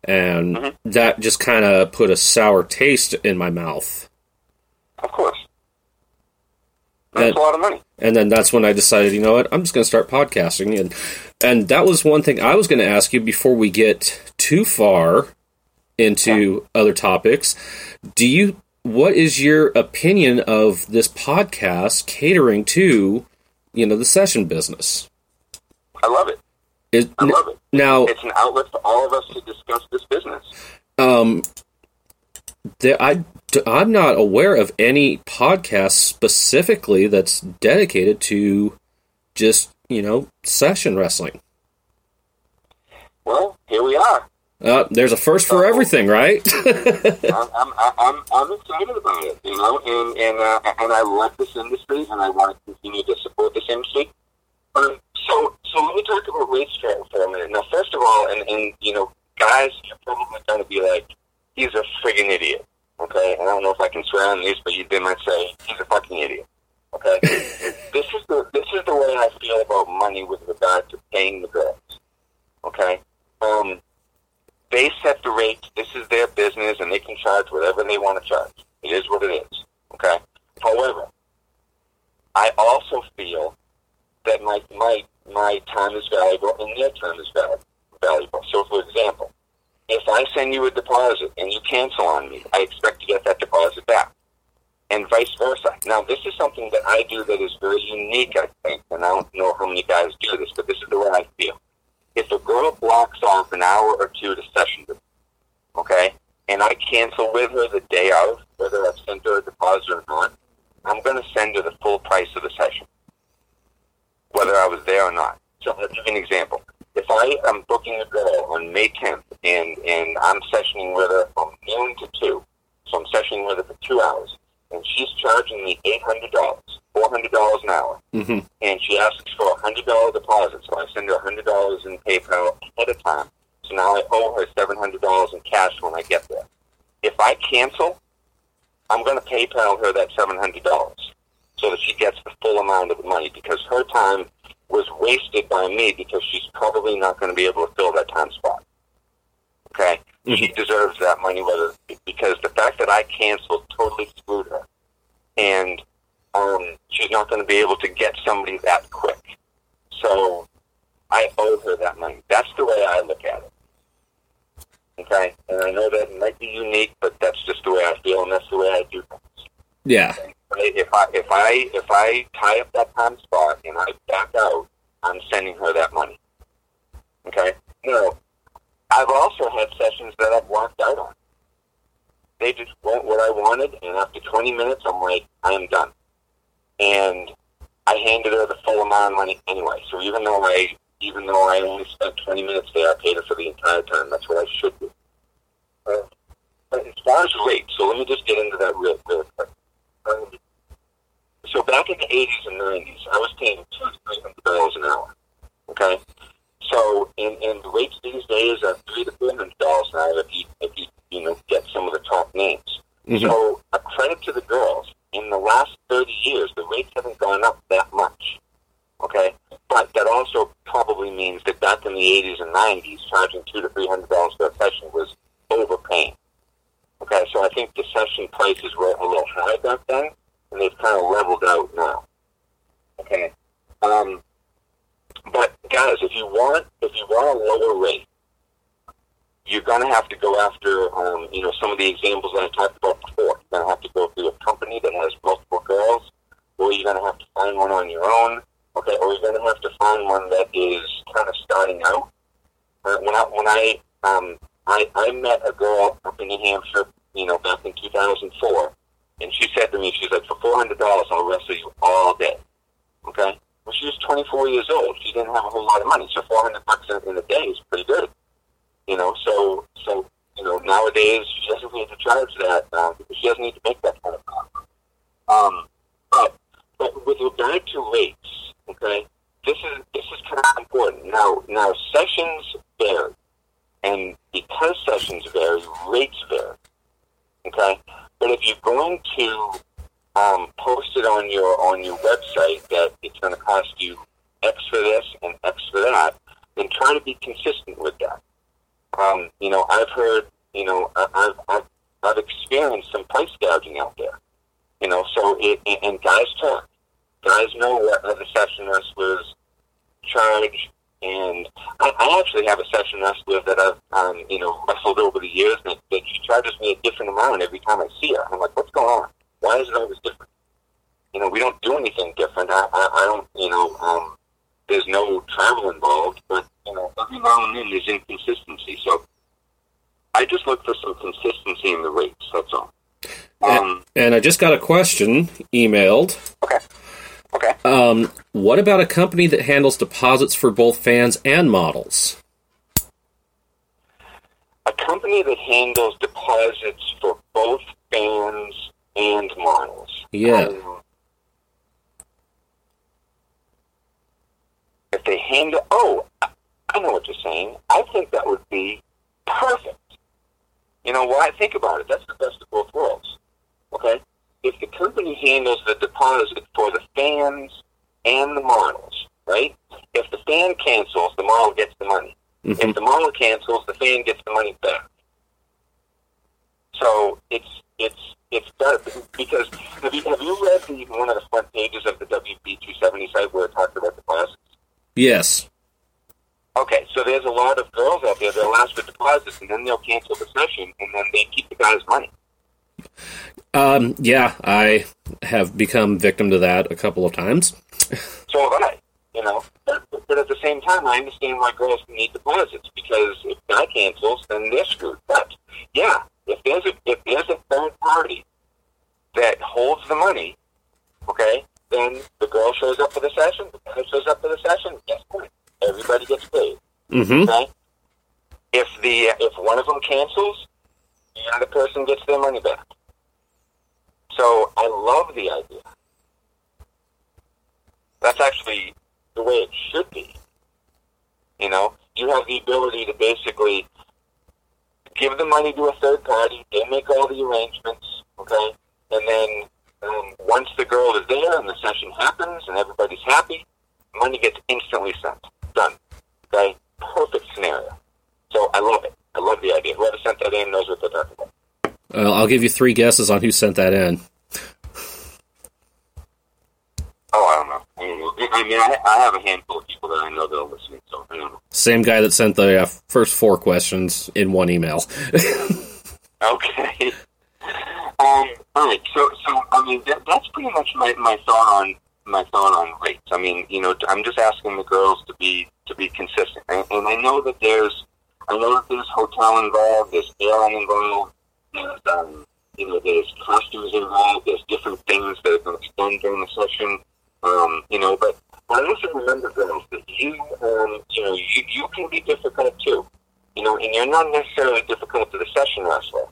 And mm-hmm. that just kind of put a sour taste in my mouth. Of course. That's And- a lot of money. and then that's when I decided, you know what, I'm just going to start podcasting, and and that was one thing I was going to ask you before we get too far into other topics. Do you? What is your opinion of this podcast catering to, you know, the session business? I love it. it. Is, I love it. now, It's an outlet for all of us to discuss this business. um, there, I I'm not aware of any podcast specifically that's dedicated to just you know session wrestling. Well, here we are. Uh, there's a first for everything, right? [LAUGHS] I'm, I'm, I'm, I'm excited about it, you know, and and uh, and I love this industry, and I want to continue to support this industry. Um, so, so let me talk about race trail for a minute. Now, first of all, and and you know, guys, you're probably going to be like, he's a friggin' idiot. Okay, and I don't know if I can swear on these, but you, might say he's a fucking idiot. Okay, [LAUGHS] this is the this is the way I feel about money with regard to paying the bills. Okay, um, they set the rates. This is their business, and they can charge whatever they want to charge. It is what it is. Okay. However, I also feel that my my my time is valuable and their time is valuable. So, for example, if I send you a deposit and you cancel on me, I expect to get that deposit back, and vice versa. Now, this is something that I do that is very unique, I think, and I don't know how many guys do this, but this is the way I feel if a girl blocks off an hour or two to session with me, okay, and I cancel with her the day of, whether I've sent her a deposit or not, I'm going to send her the full price of the session, whether I was there or not. So I'll give you an example. If I am booking a girl on May 10th and, and I'm sessioning with her from noon to 2, so I'm sessioning with her for two hours, and she's charging me $800, $400 an hour, hmm and she asks for a hundred dollar deposit, so I send her a hundred dollars in PayPal ahead of time. So now I owe her seven hundred dollars in cash when I get there. If I cancel, I'm going to PayPal her that seven hundred dollars so that she gets the full amount of the money because her time was wasted by me because she's probably not going to be able to fill that time spot. Okay, she deserves that money whether because the fact that I canceled totally screwed her, and um, she's not going to be able to get somebody that quick. So I owe her that money. That's the way I look at it. Okay, and I know that might be unique, but that's just the way I feel, and that's the way I do things. Yeah. Right? If I if I if I tie up that time spot and I back out, I'm sending her that money. Okay. Now, I've also had sessions that I've walked out on. They just want what I wanted, and after 20 minutes, I'm like, I am done. And I handed her the full amount of money anyway. So even though I even though I only spent 20 minutes there, I paid her for the entire time. That's what I should do. Uh, but as far as rates, so let me just get into that real, real quick. Um, so back in the 80s and 90s, I was paying two to three hundred dollars an hour. Okay, so in, and the rates these days are three to four hundred dollars an hour if you if you you know get some of the top names. So a credit to the girls. In the last 30 years, the rates haven't gone up that much. Okay, but that also probably means that back in the 80s and 90s, charging two to three hundred dollars for a session was overpaying. Okay, so I think the session prices were a little high back then, and they've kind of leveled out now. Okay, um, but guys, if you want if you want a lower rate, you're going to have to go after um, you know some of the examples that I talked about before. You're going to have to go through a company that has multiple girls, or you're going to have to find one on your own. Okay, or you're going to have to find one that is kind of starting out. Uh, when I when I um, I, I met a girl up in New Hampshire you know, back in 2004, and she said to me, she's like, for $400, I'll wrestle you all day. Okay? Well, she was 24 years old. She didn't have a whole lot of money, so 400 bucks in, a day is pretty good. You know, so, so, you know, nowadays she doesn't need to charge that, because she doesn't need to make that kind of profit. Um, but, but with regard to rates, okay, this is, this is kind of important. Now, now sessions vary. And because sessions vary, rates vary. Okay? But if you're going to um, post it on your on your website that it's going to cost you X for this and X for that, then try to be consistent with that. Um, you know, I've heard, you know, I've, I've I've experienced some price gouging out there. You know, so it, and- and guys talk. Guys know what other session wrestlers charge, and I, I actually have a session wrestler that I've, um, you know, wrestled over the years that, that she charges me a different amount every time I see her. I'm like, what's going on? Why is it always different? You know, we don't do anything different. I, I, I don't, you know, um, there's no travel involved, but, you know, every now and then there's inconsistency. So I just look for some consistency in the rates, that's all. Um, And I just got a question emailed. okay. Okay. Um, what about a company that handles deposits for both fans and models? a company that handles deposits for both fans and models. Yeah. Um, if they handle, oh, I- I know what you're saying. I think that would be perfect. You know why? Think about it. That's the best of both worlds. Okay? If the company handles the deposit for the fans and the models, right? If the fan cancels, the model gets the money. If the model cancels, the fan gets the money back. So it's it's it's better because have you have you read the one of the front pages of the WB two seventy site where it talks about the deposits? Yes. Okay, so there's a lot of girls out there that'll ask for deposits and then they'll cancel the session and then they keep the guy's money. Um, yeah, I have become victim to that a couple of times. So have I. You know, but, but at the same time, I understand why girls need deposits because if guy cancels, then they're screwed. But yeah, if there's a if there's a third party that holds the money, okay, then the girl shows up for the session, the guy shows up for the session. Guess what? Everybody gets paid. Mm-hmm. Okay. If the if one of them cancels, the other person gets their money back. So I love the idea. That's actually the way it should be. You know, you have the ability to basically give the money to a third party. They make all the arrangements, okay, and then um, once the girl is there and the session happens and everybody's happy, money gets instantly sent. Done. Okay, perfect scenario. So I love it. I love the idea. Whoever sent that in knows what they're talking about. Uh, I'll give you three guesses on who sent that in. Oh, I don't know. I, don't know. I mean, I, I have a handful of people that I know that are listening, so I don't know. Same guy that sent the uh, first four questions in one email. [LAUGHS] Okay. [LAUGHS] Um, all right. So, so I mean, that, that's pretty much my, my thought on my thought on rates. I mean, you know, I'm just asking the girls to be to be consistent, and, and I know that there's I know that there's hotel involved, there's airline involved, there's um, you know, there's costumes involved, there's different things that are going to be done during the session. Um, you know, but I also remember, girls, that you um, you know, you you can be difficult too. You know, and you're not necessarily difficult to the session wrestler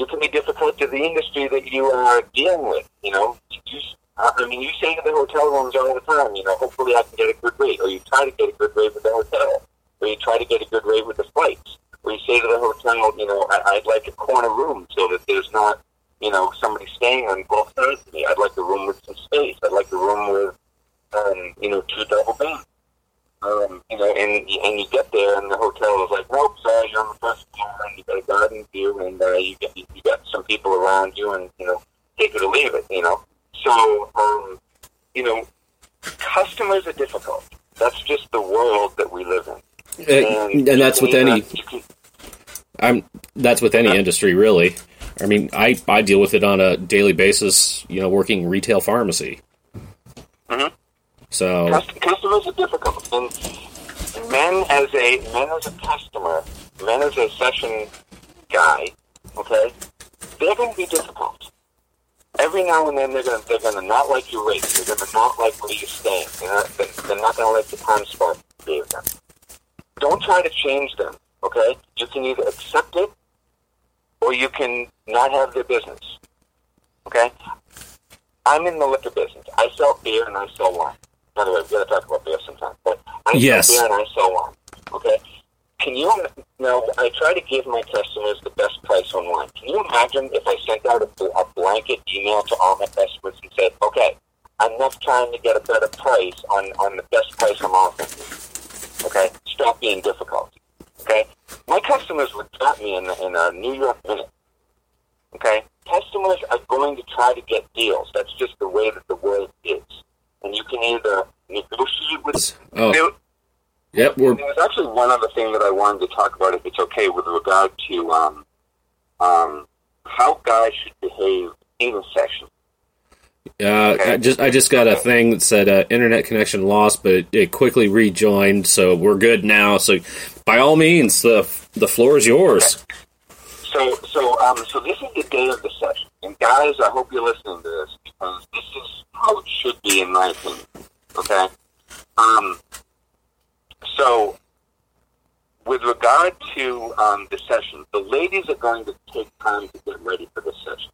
you can be difficult to the industry that you are dealing with. You know, you, I mean, you say to the hotel rooms all the time, you know, hopefully I can get a good rate, or you try to get a good rate with the hotel, or you try to get a good rate with the flights, or you say to the hotel, you know, I, I'd like a corner room so that there's not, you know, somebody staying on both sides of me. I'd like a room with some space. I'd like a room with, um, you know, two double beds. Um, you know, and and you get there, and the hotel is like, nope, sorry, you're on the first floor, and you got a garden view, and uh, you get you got some people around you, and you know, take it or leave it, you know. So, um, you know, customers are difficult. That's just the world that we live in, Uh, and that's with any. can- I'm. That's with any industry, really. I mean, I I deal with it on a daily basis. You know, working retail pharmacy. Mhm. So customers are difficult, and men as a men as a customer, men as a session guy, okay, they're going to be difficult. Every now and then they're going to they're going to not like your rate. They're going to not like where you're staying. They're not, they're not going to like the time spot you gave them. Don't try to change them. Okay, you can either accept it or you can not have their business. Okay, I'm in the liquor business. I sell beer and I sell wine. By the way, we're going to talk about beer sometime. But I Yes. sell beer and I sell wine. Okay. Can you now? I try to give my customers the best price on wine. Can you imagine if I sent out a, a blanket email to all my customers and said, "Okay, I'm not trying to get a better price on on the best price I'm offering. Okay, stop being difficult. Okay, my customers would drop me in, in a New York minute. Okay, customers are going to try to get deals. That's just the way that the world is, and you can either negotiate with. Oh. There- Yep, we're There's actually one other thing that I wanted to talk about, if it's okay, with regard to um, um, how guys should behave in a session. Uh, I just I just got a thing that said uh, internet connection lost, but it quickly rejoined, so we're good now. So, by all means, the the floor is yours. So, so, um, so this is the day of the session, and guys, I hope you're listening to this because this is how it should be, in my opinion. Okay. Um. So, with regard to um, the session, the ladies are going to take time to get ready for the session.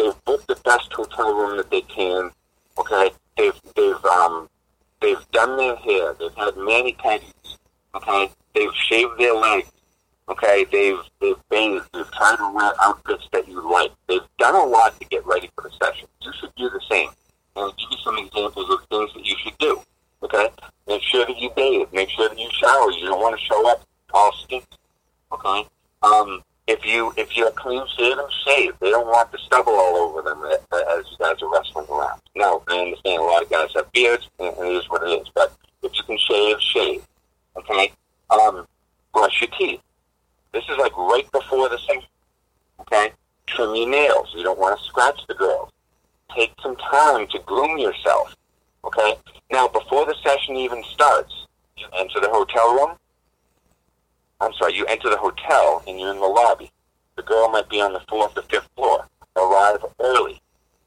They've booked the best hotel room that they can. Okay. They've they've um they've done their hair. They've had mani pedis. Okay. They've shaved their legs. Okay, they've they've bathed, they've tried to wear outfits that you like. They've done a lot to get ready for the session. You should do the same. And I'll give you some examples of things that you should do. Okay? Make sure that you bathe. Make sure that you shower. You don't want to show up all stinky. Okay? Um, if you if you're clean shaven, shave. They don't want the stubble all over them as you guys are wrestling around. Now, I understand a lot of guys have beards, and it is what it is. But if you can shave, shave. Okay? Um, brush your teeth. This is like right before the session. Okay? Trim your nails. You don't want to scratch the girls. Take some time to groom yourself. Okay? Now, before the session even starts, you enter the hotel room. I'm sorry, you enter the hotel and you're in the lobby. The girl might be on the fourth or fifth floor. Arrive early.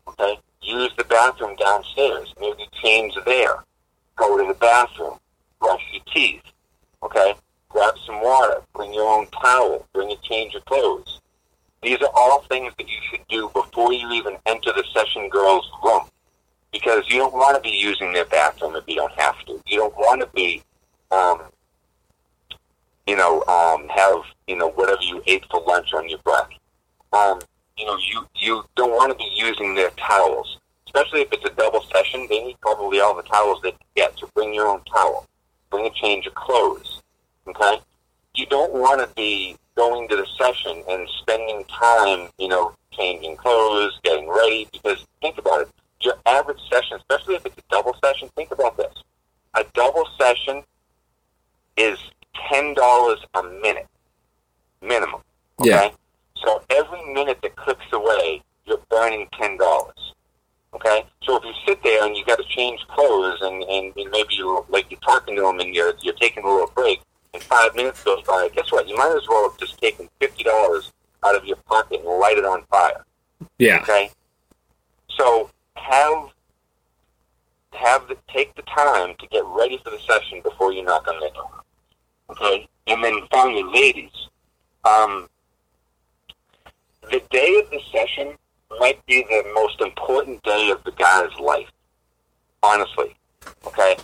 Okay? Use the bathroom downstairs. Maybe change there. Go to the bathroom. Brush your teeth. Okay? Grab some water. Bring your own towel. Bring a change of clothes. These are all things that you should do before you even enter the session girl's room. Because you don't want to be using their bathroom if you don't have to. You don't want to be, um, you know, um, have, you know, whatever you ate for lunch on your breath. Um, you know, you, you don't want to be using their towels. Especially if it's a double session, they need probably all the towels they can get. So bring your own towel. Bring a change of clothes. Okay? You don't want to be going to the session and spending time, you know, changing clothes, getting ready, because think about it. Your average session, especially if it's a double session, think about this. A double session is ten dollars a minute. Minimum. Okay? Yeah. So every minute that clicks away, you're burning ten dollars. Okay, so if you sit there and you got to change clothes and, and, and maybe you like you're talking to them and you're you're taking a little break, and five minutes goes by, guess what? You might as well have just taken fifty dollars out of your pocket and light it on fire. Yeah. Okay, so have have the, take the time to get ready for the session before you knock on the door. Okay, and then finally, ladies, um, the day of the session might be the most important day of the guy's life. Honestly, okay.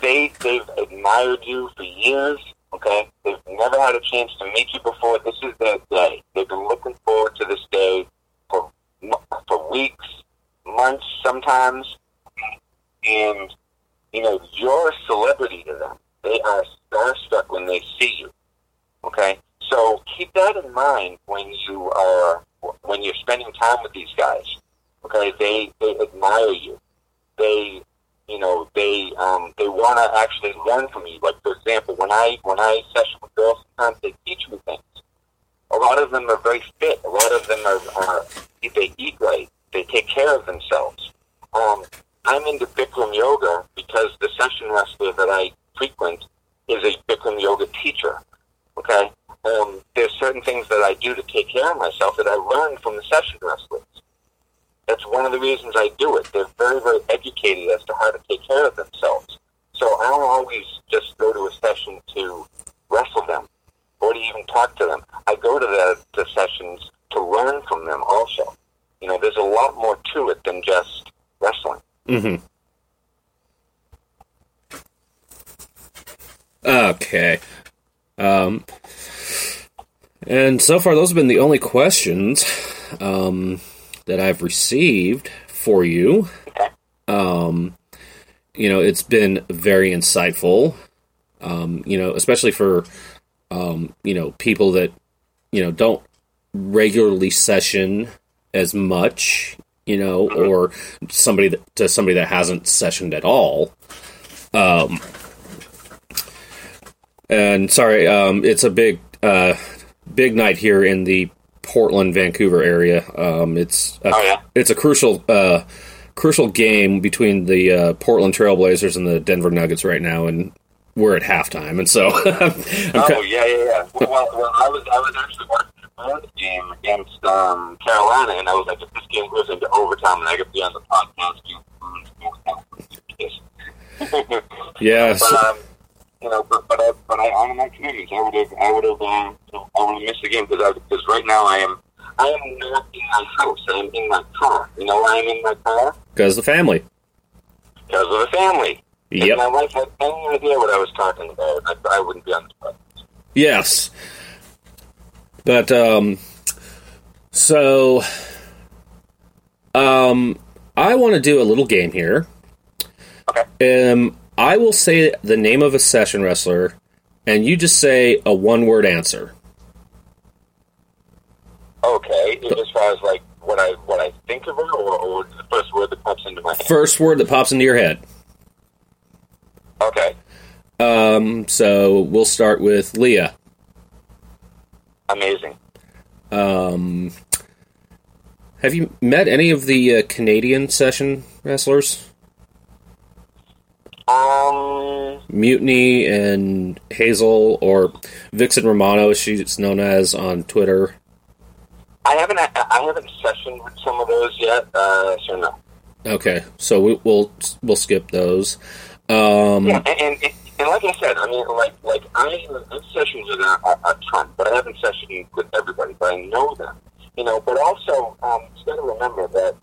They they've admired you for years. Okay, they've never had a chance to meet you before. This is their day. They've been looking forward to this day for for weeks, months, sometimes. And you know, you're a celebrity to them. They are starstruck when they see you. Okay, so keep that in mind when you are when you're spending time with these guys. Okay, they they admire you. They you know they um, they want to actually learn from you. Like for example, when I when I session with girls, sometimes they teach me things. A lot of them are very fit. A lot of them are, are they eat right. They take care of themselves. Um, I'm into Bikram yoga because the session wrestler that I frequent is a Bikram yoga teacher. Okay, um, there's certain things that I do to take care of myself that I learned from the session wrestlers. That's one of the reasons I do it. They're very, very educated as to how to take care of themselves. So I don't always just go to a session to wrestle them or to even talk to them. I go to the, the sessions to learn from them also. You know, there's a lot more to it than just wrestling. Mm-hmm. Okay. Um, and so far, those have been the only questions um, that I've received for you. Um, you know, it's been very insightful. Um, you know, especially for um, you know people that you know don't regularly session as much. You know, or somebody that to somebody that hasn't sessioned at all. Um, and sorry, um, it's a big, uh, big night here in the Portland, Vancouver area. Um, it's a, Oh, yeah? it's a crucial, uh, crucial game between the uh, Portland Trailblazers and the Denver Nuggets right now, and we're at halftime, and so [LAUGHS] Oh yeah, yeah, yeah. Well, well, I was I was actually watching the game against um, Carolina, and I was like, if this game goes into overtime, and I could be on the podcast, you. [LAUGHS] yeah, so- um, you know, but but I, but I honor my commitments. I would have I would have um, I would have missed the game because because right now I am I am not in my house. I am in my car. You know why I'm in my car? because of the family. Because of the family. If Yep. my wife had any idea what I was talking about, I, I wouldn't be on this podcast. Yes. But um so um I want to do a little game here. Okay. Um I will say the name of a session wrestler and you just say a one word answer. Okay, as far as like what I what I think of her, or, or the first word that pops into my head. First word that pops into your head. Okay, Um so we'll start with Leah. amazing. Um have you met any of the uh, Canadian session wrestlers? Um, Mutiny and Hazel, or Vixen Romano, she's known as on Twitter. I haven't I haven't sessioned with some of those yet, uh, so no. Okay, so we, we'll we'll skip those. Um, Yeah, and, and, and like I said, I mean, like like I I've sessioned with a, a, a ton, but I haven't sessioned with everybody, but I know them, you know. But also, um, you got to remember that,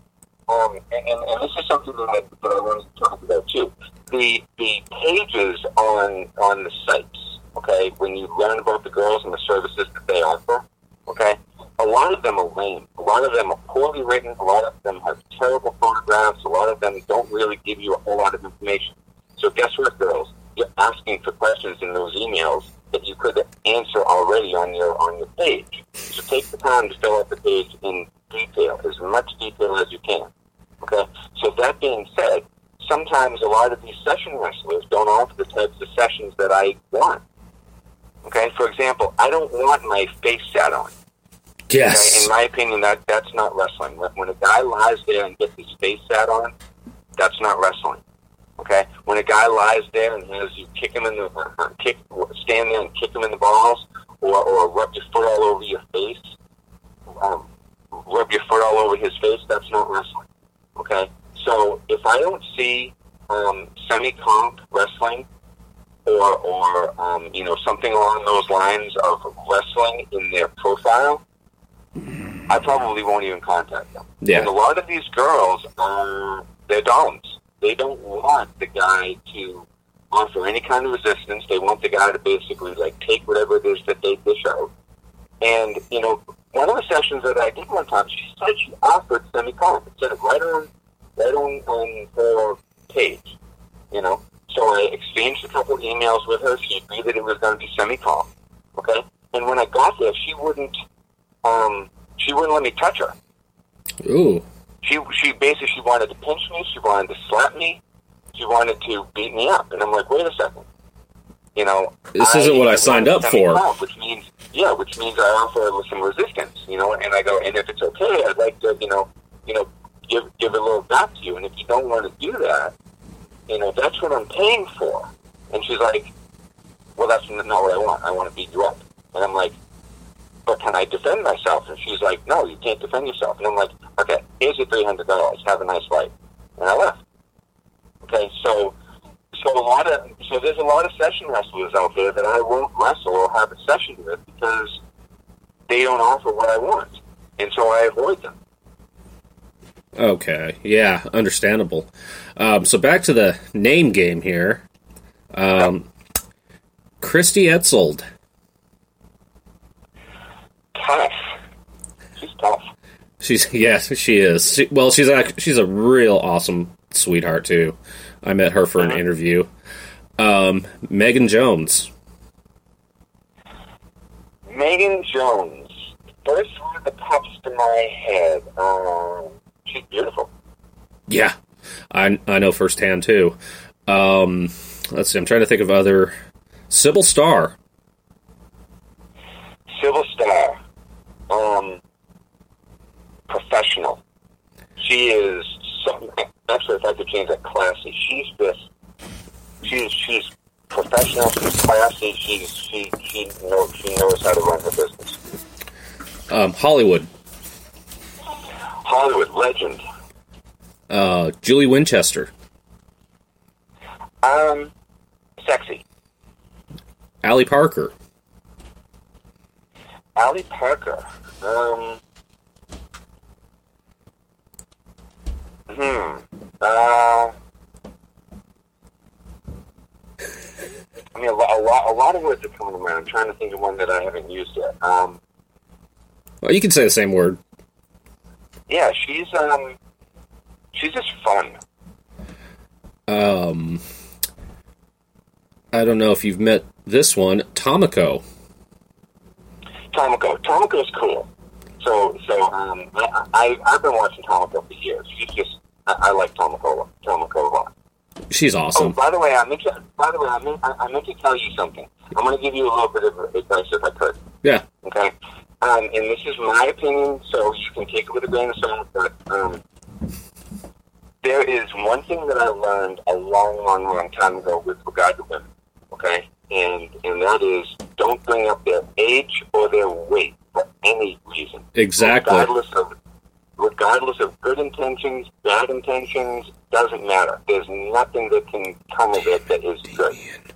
um, and, and and this is something that I, that I wanted to talk about too. The the pages on on the sites, okay, when you learn about the girls and the services that they offer, okay, a lot of them are lame. A lot of them are poorly written. A lot of them have terrible photographs. A lot of them don't really give you a whole lot of information. So guess what, girls? You're asking for questions in those emails that you could answer already on your on your page. So take the time to fill out the page in detail, as much detail as you can. Okay. So that being said, sometimes a lot of these session wrestlers don't offer the types of sessions that I want. Okay. For example, I don't want my face sat on. Okay, yes. in my opinion, that that's not wrestling. When, when a guy lies there and gets his face sat on, that's not wrestling. Okay, when a guy lies there and has you kick him in the uh, kick, stand there and kick him in the balls, or or rub your foot all over your face, um, rub your foot all over his face, that's not wrestling. Okay, so if I don't see um, semi-comp wrestling or or um, you know something along those lines of wrestling in their profile, I probably won't even contact them. Yeah. And a lot of these girls are they're doms. They don't want the guy to offer any kind of resistance. They want the guy to basically like take whatever it is that they dish out. And you know, one of the sessions that I did one time, she said she offered semi-comp. It said it right on, right on on her page. You know, so I exchanged a couple emails with her. She agreed that it was going to be semi-comp. Okay, and when I got there, she wouldn't, um, she wouldn't let me touch her. Ooh. She she basically she wanted to pinch me. She wanted to slap me. She wanted to beat me up. And I'm like, wait a second. You know, This isn't what I signed up for. Which means, yeah, which means I offer some resistance. You know, and I go, and if it's okay, I'd like to, you know, you know, give give a little back to you. And if you don't want to do that, you know, that's what I'm paying for. And she's like, well, that's not what I want. I want to beat you up. And I'm like, but can I defend myself? And she's like, no, you can't defend yourself. And I'm like, okay, here's your three hundred dollars. Have a nice life. And I left. Okay, so so a lot of so there's a lot of session wrestlers out there that I won't wrestle or have a session with because they don't offer what I want, and so I avoid them. Okay, yeah, understandable. Um, so back to the name game here. Um, Christy Etzold. Tough. She's tough. She's [LAUGHS] yes, she is. She, well, she's a, she's a real awesome sweetheart too. I met her for an interview. Um, Megan Jones. Megan Jones. First one that pops to my head. Um, she's beautiful. Yeah, I I know firsthand too. Um, let's see. I'm trying to think of other. Sybil Starr. Sybil Starr. Um, professional. She is something. Actually, if I could change that, classy. She's just. She's she's professional. She's classy. She's she she knows she knows how to run her business. Um, Hollywood. Hollywood legend. Uh, Julie Winchester. Um, sexy. Allie Parker. Ali Parker. Um. Hmm. Uh. I mean, a, lo- a lot, a lot of words are coming to mind. I'm trying to think of one that I haven't used yet. Um, Well, you can say the same word. yeah, she's um, she's just fun. Um, I don't know if you've met this one, Tomiko. Tomoko, Tomoko's cool. So, so um, I, I I've been watching Tomoko for years. She's just, I, I like Tomoko, Tomoko a lot. She's Oh, awesome. by the way, I meant to. By the way, I meant, I, I meant to tell you something. I'm going to give you a little bit of advice if I could. Yeah. Okay. Um, and this is my opinion, so you can take it with a grain of salt. But um, there is one thing that I learned a long, long, long time ago with regard to women. Okay, and and that is don't bring up their age or their weight for any reason. Exactly. Regardless of regardless of good intentions, bad intentions, doesn't matter. There's nothing that can come of it that is good.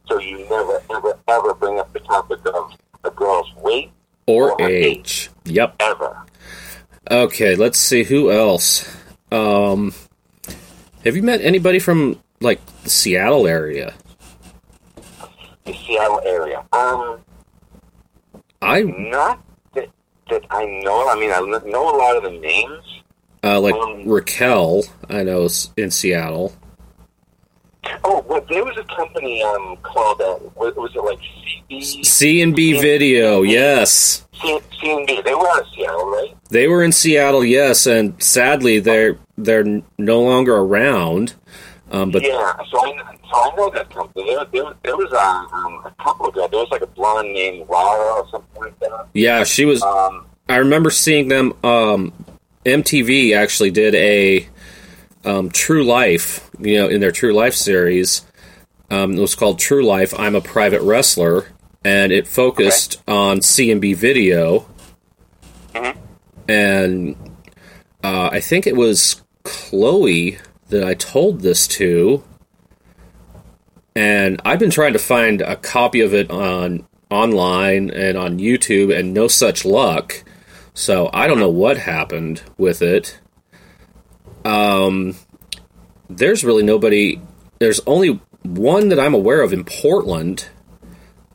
So you never, ever, ever bring up the topic of a girl's weight Or or her age. Yep. ever. Okay, let's see who else. Um, have you met anybody from like the Seattle area? The Seattle area. Um, I not that I know. I mean, I know a lot of the names. uh, like Um, Raquel. I know in Seattle. Oh, well, there was a company um called uh, was, was it like CB? C and B Video. Yes, C- CNB. They were out of Seattle, right? they were in Seattle. Yes, and sadly they're they're no longer around. Um, but yeah. So I so I know that company. There, there, there was a, um, a couple. There was like a blonde named Laura or something like that. yeah, she was. Um, I remember seeing them. Um, MTV actually did a um, True Life, you know, in their True Life series. Um, it was called True Life. I'm a private wrestler, and it focused on C and B video. And uh, I think it was Chloe that I told this to, and I've been trying to find a copy of it on online and on YouTube, and no such luck. So I don't know what happened with it. Um, there's really nobody. There's only one that I'm aware of in Portland.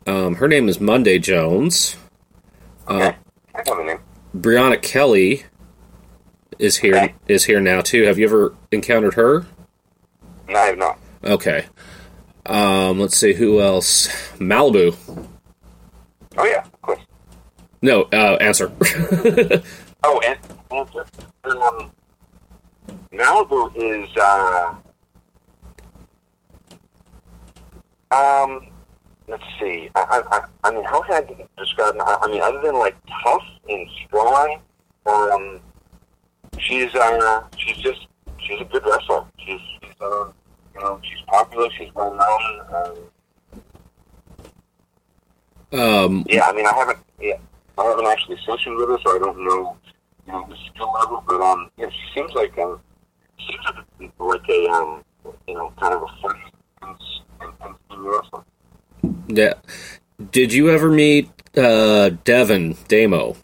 Um, her name is Monday Jones. okay. I know name. Brianna Kelly is here Okay. is here now too. Have you ever encountered her? No, I have not. Okay. Um, let's see who else. Malibu. Oh yeah, of course. No, uh, answer. [LAUGHS] Oh, and answer. Um, Malibu is uh, um. Let's see. I, I, I- I mean, how can I describe? I I mean, other than like tough and strong, um, she's uh, she's just she's a good wrestler. She's, she's uh, you know, she's popular. She's well known. Um, um, yeah, I mean, I haven't. Yeah, I haven't actually sessioned with her, so I don't know, you know, the skill level. But um, yeah, she seems like um, seems like a, like a um, you know, kind of a funny and, and, and, and wrestler. Yeah. Did you ever meet uh, Devin Damo?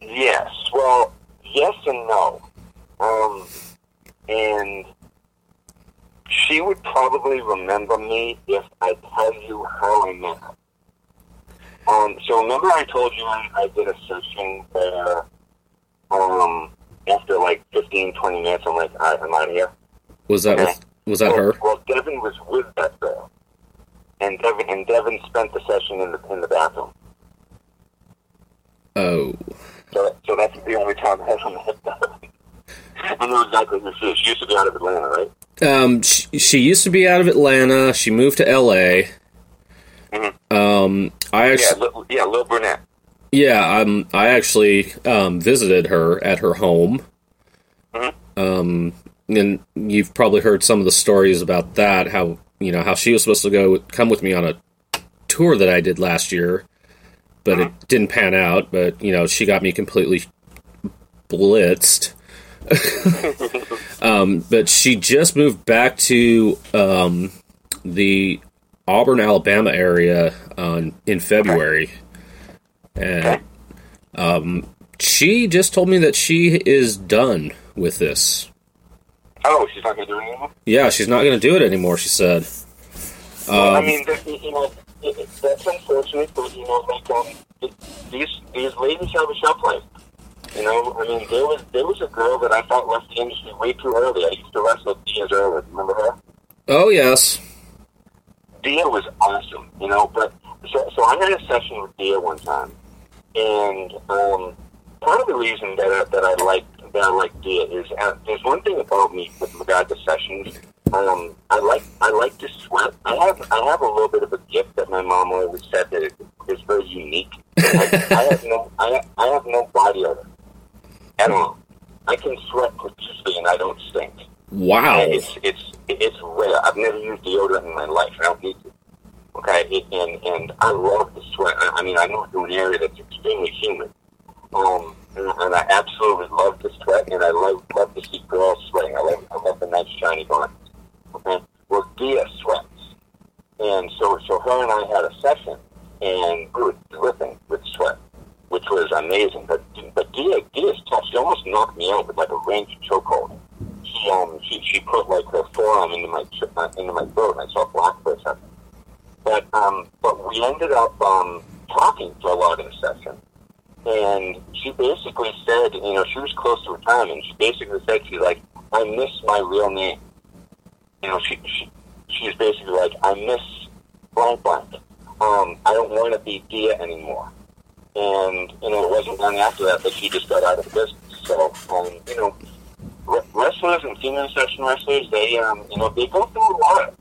Yes. Well, yes and no. Um, and she would probably remember me if I tell you how I met her. Um, so remember I told you I, I did a session where, um, after like 15, 20 minutes, I'm like, right, I'm out of here. Was that with, was that well, her? Well, Devin was with that girl, and Devin and Devin spent the session in the in the bathroom. Oh. So, so that's the only time I ever met Devin. I know exactly who she is. She used to be out of Atlanta, right? Um, she, she used to be out of Atlanta. She moved to L.A. Um, I Yeah, actually, Lil, yeah, Lil Burnett. yeah, um, I actually um, visited her at her home. Um, and you've probably heard some of the stories about that. How you know how she was supposed to go come with me on a tour that I did last year, but it didn't pan out. But you know she got me completely blitzed. [LAUGHS] um, but she just moved back to um, the Auburn, Alabama area on in February, and um, she just told me that she is done with this. Oh, she's not going to do it anymore. Yeah, she's not going to do it anymore. She said. Well, I Um, mean, that, you know, that's unfortunate, but you know, like um, these these ladies have a shelf life. You know, I mean, there was there was a girl that I thought left the industry way too early. I used to wrestle years early. Remember her? oh yes, Dia was awesome, you know. But so, so I had a session with Dia one time, and um, part of the reason that I, that I like that I like Dia is uh, there's one thing about me with regard to sessions. Um, I like I like to sweat. I have I have a little bit of a gift that my mom always said that it is very unique. I, I have no I, I have no body odor at all. I can sweat profusely and I don't stink. wow. It's it's it's rare. I've never used deodorant in my life. I don't need to. Okay, it, and and I love the sweat. I, I mean, I move to an area that's extremely humid. Um, and, and I absolutely love the sweat, and I love love to see girls sweating. I love I love the nice shiny bodies. Okay, well, Dia sweats, and so so her and I had a session, and we were dripping with sweat, which was amazing. But but Dia Dia's tough. She almost knocked me out with like a range chokehold she um she she put like her forearm into my uh, into my throat, and I saw black for a second. But um, but we ended up um talking for a lot of the session, and she basically said, you know, she was close to retirement. She basically said, she's like, I miss my real name. You know, she she she's basically like, I miss blank blank. Um, I don't want to be Dia anymore. And you know, it wasn't long after that that she just got out of the business. So, um, you know, re- wrestlers and female session wrestlers, they um, you know, they go through a lot.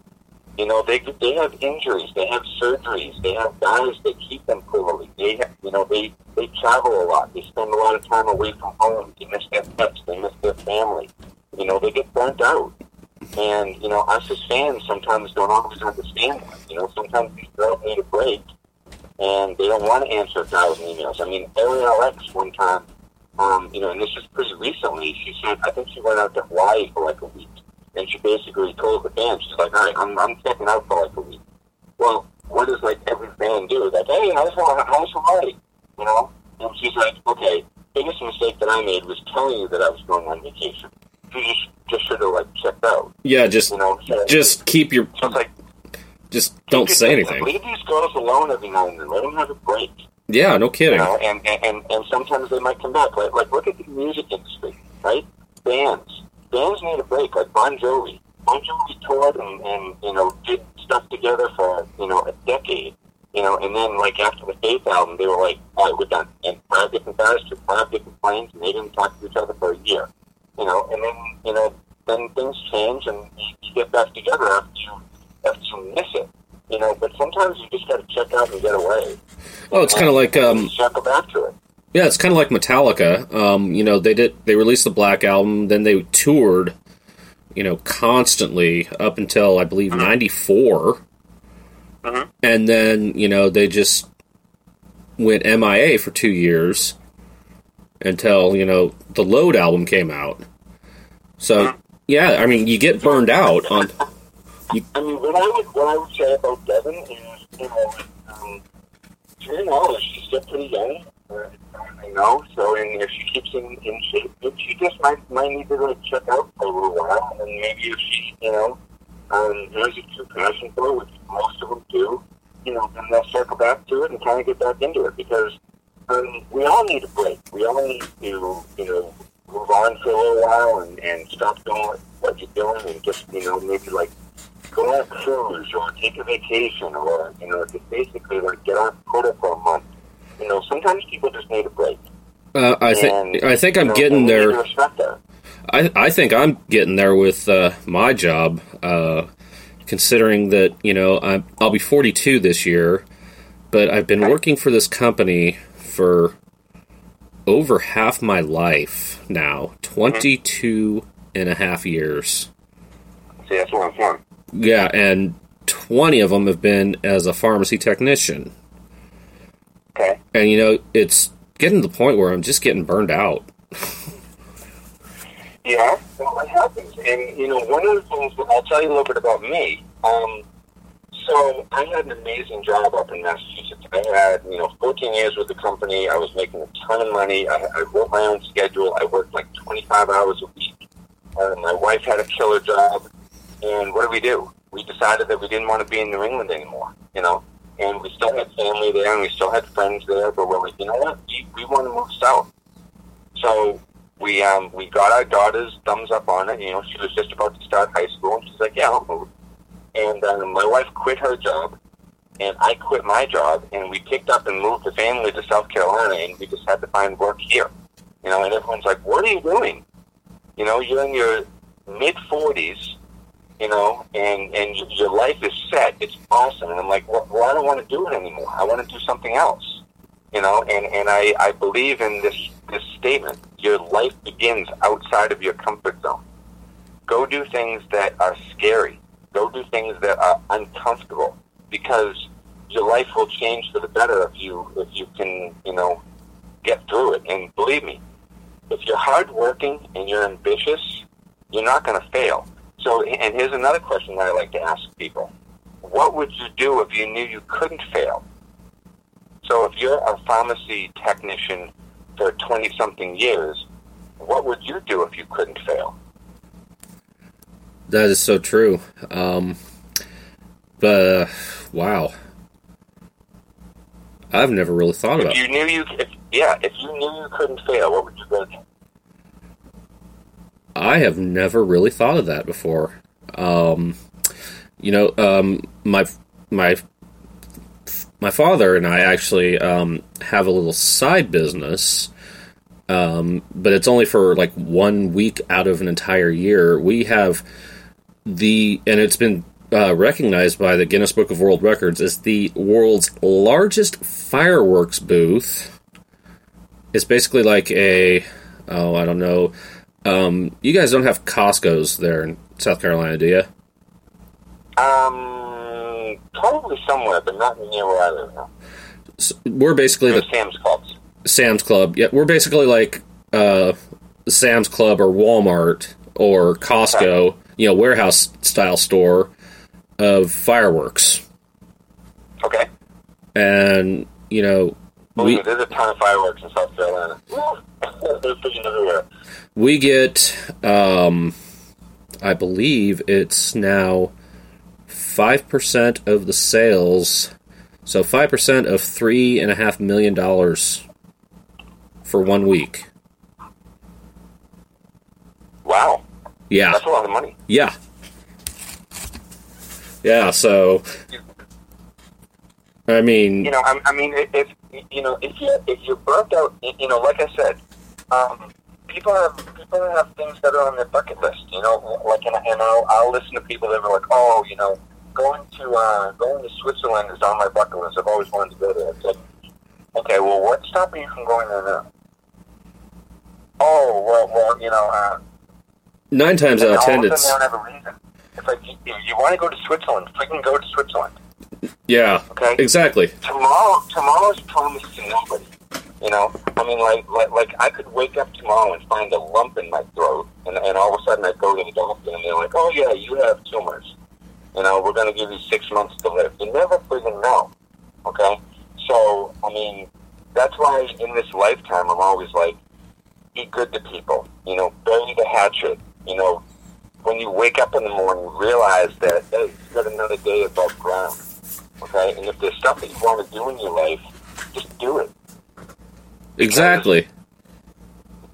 You know, they they have injuries, they have surgeries, they have guys that keep them poorly. They have, you know, they they travel a lot. They spend a lot of time away from home. They miss their pets. They miss their family. You know, they get burnt out. And you know, us as fans sometimes don't always understand that. You know, sometimes these girls need a break, and they don't want to answer a thousand emails. I mean, Ariel X one time um, you know, and this is pretty recently. She said, I think she went out to Hawaii for like a week, and she basically told the fans, she's like, all right, I'm I'm checking out for like a week. Well, what does like every fan do? Like, hey, how's Hawaii? How's Hawaii? You know? And she's like, okay, biggest mistake that I made was telling you that I was going on vacation. You just just should have like checked out. Yeah, just You know? So, just keep your so like just don't say anything. Leave these girls alone every now and then. Let them have a break. Yeah, no You kidding. know, and, and, and, sometimes they might come back. Like, like, look at the music right? Bands. Bands need a break, like Bon Jovi. Bon Jovi toured and, and, you know, did stuff together for, you know, a decade. You know, and then, like, after the eighth album, they were like, all right, we're done. And five different guys took five different planes, and they didn't talk to each other for a year. You know, and then, you know, then things change, and you, you get back together after you, after you miss it. You know, but sometimes you just got to check out and get away. Oh, it's kind of like um, circle back to it. yeah, it's kind of like Metallica. Um, you know, they did they released the Black album, then they toured, you know, constantly up until I believe '94, and then you know they just went MIA for two years until you know the Load album came out. So yeah, I mean, you get burned out on. [LAUGHS] I mean, what I would what I would say about Devin is, you know, knowledge, she's still pretty young. I know. So, and if she keeps in, in shape, if she just might might need to like check out for a little while, and maybe if she, you know, um, has a true passion for it, which most of them do, you know, then they'll circle back to it and kind of get back into it because um, we all need a break. We all need to, you know, move on for a little while and, and stop doing what you're doing and just, you know, maybe like go on a cruise or take a vacation or, you know, just basically like get off Twitter for a month. You know, sometimes people just need a break. Uh, I think I think I'm know, getting and we need there. to respect that. I, I think I'm getting there with uh, my job, uh, considering that you know I'm, I'll be 42 this year, but I've been working for this company for over half my life now 22 and a half years. See, that's I'm. Yeah, and 20 of them have been as a pharmacy technician. Okay. And you know, it's getting to the point where I'm just getting burned out. Yeah, well, it happens. And, you know, one of the things, I'll tell you a little bit about me. Um, so I had an amazing job up in Massachusetts. I had, you know, 14 years with the company. I was making a ton of money. I, I wrote my own schedule. I worked like 25 hours a week. Uh, my wife had a killer job. And what did we do? We decided that we didn't want to be in New England anymore, you know? And we still had family there and we still had friends there, but we're like, you know what? We, we want to move south. So we um we got our daughter's thumbs up on it. You know, she was just about to start high school, and she's like, "Yeah, I'll move." And um, my wife quit her job, and I quit my job, and we picked up and moved the family to South Carolina, and we just had to find work here. You know, and everyone's like, "What are you doing?" You know, you're in your mid forties, you know, and and your life is set. It's awesome, and I'm like, well, well I don't want to do it anymore. I want to do something else you know? And and i i believe in this this statement. Your life begins outside of your comfort zone. Go do things that are scary. Go do things that are uncomfortable because your life will change for the better if you if you can you know get through it. And believe me if you're hardworking and you're ambitious you're not going to fail so and here's another question that i like to ask people what would you do if you knew you couldn't fail so if you're a pharmacy technician for 20 something years, what would you do if you couldn't fail? That is so true. Um, but uh, wow, I've never really thought about. If you knew you, if, yeah, if you knew you couldn't fail, what would you go do? I have never really thought of that before. Um, you know, um, my my my father and I actually um, have a little side business, um, but it's only for like one week out of an entire year. We have the and it's been uh, recognized by the Guinness Book of World Records as the world's largest fireworks booth. It's basically like a oh I don't know. Um, you guys don't have Costco's there in South Carolina, do you? Um, probably somewhere, but not near where I live now. We're basically the Sam's Clubs. Sam's Club. Yeah, we're basically like uh, Sam's Club or Walmart or Costco, you know, warehouse style store of fireworks. Okay. And you know, Believe we me, there's a ton of fireworks in South Carolina. [LAUGHS] Freaking everywhere. We get, um, I believe it's now five percent of the sales. So five percent of three and a half million dollars for one week. Wow, Yeah. that's a lot of money. Yeah. Yeah, so I mean, you know, I, I mean, if- if you know, if you if you're burnt out, you know, like I said, um, people have people have things that are on their bucket list. You know, like and, and I'll, I'll listen to people that are like, oh, you know, going to uh, going to Switzerland is on my bucket list. I've always wanted to go there. It's like, okay, well, what's stopping you from going there now? Oh, well, well, you know, uh, nine times out of ten, it's don't have a reason. It's like, you, you want to go to Switzerland, freaking go to Switzerland. Yeah. Okay. Exactly. tomorrow tomorrow's promised to nobody. You know, I mean, like, like, like I could wake up tomorrow and find a lump in my throat, and, and all of a sudden I go to the doctor and they're like, "Oh yeah, you have tumors. You know, we're going to give you six months to live." You never friggin' know. Okay, so I mean, that's why in this lifetime I'm always like, be good to people. You know, bury the hatchet. You know, when you wake up in the morning, realize that hey, you got another day above ground. Okay, and if there's stuff that you want to do in your life, just do it. Exactly.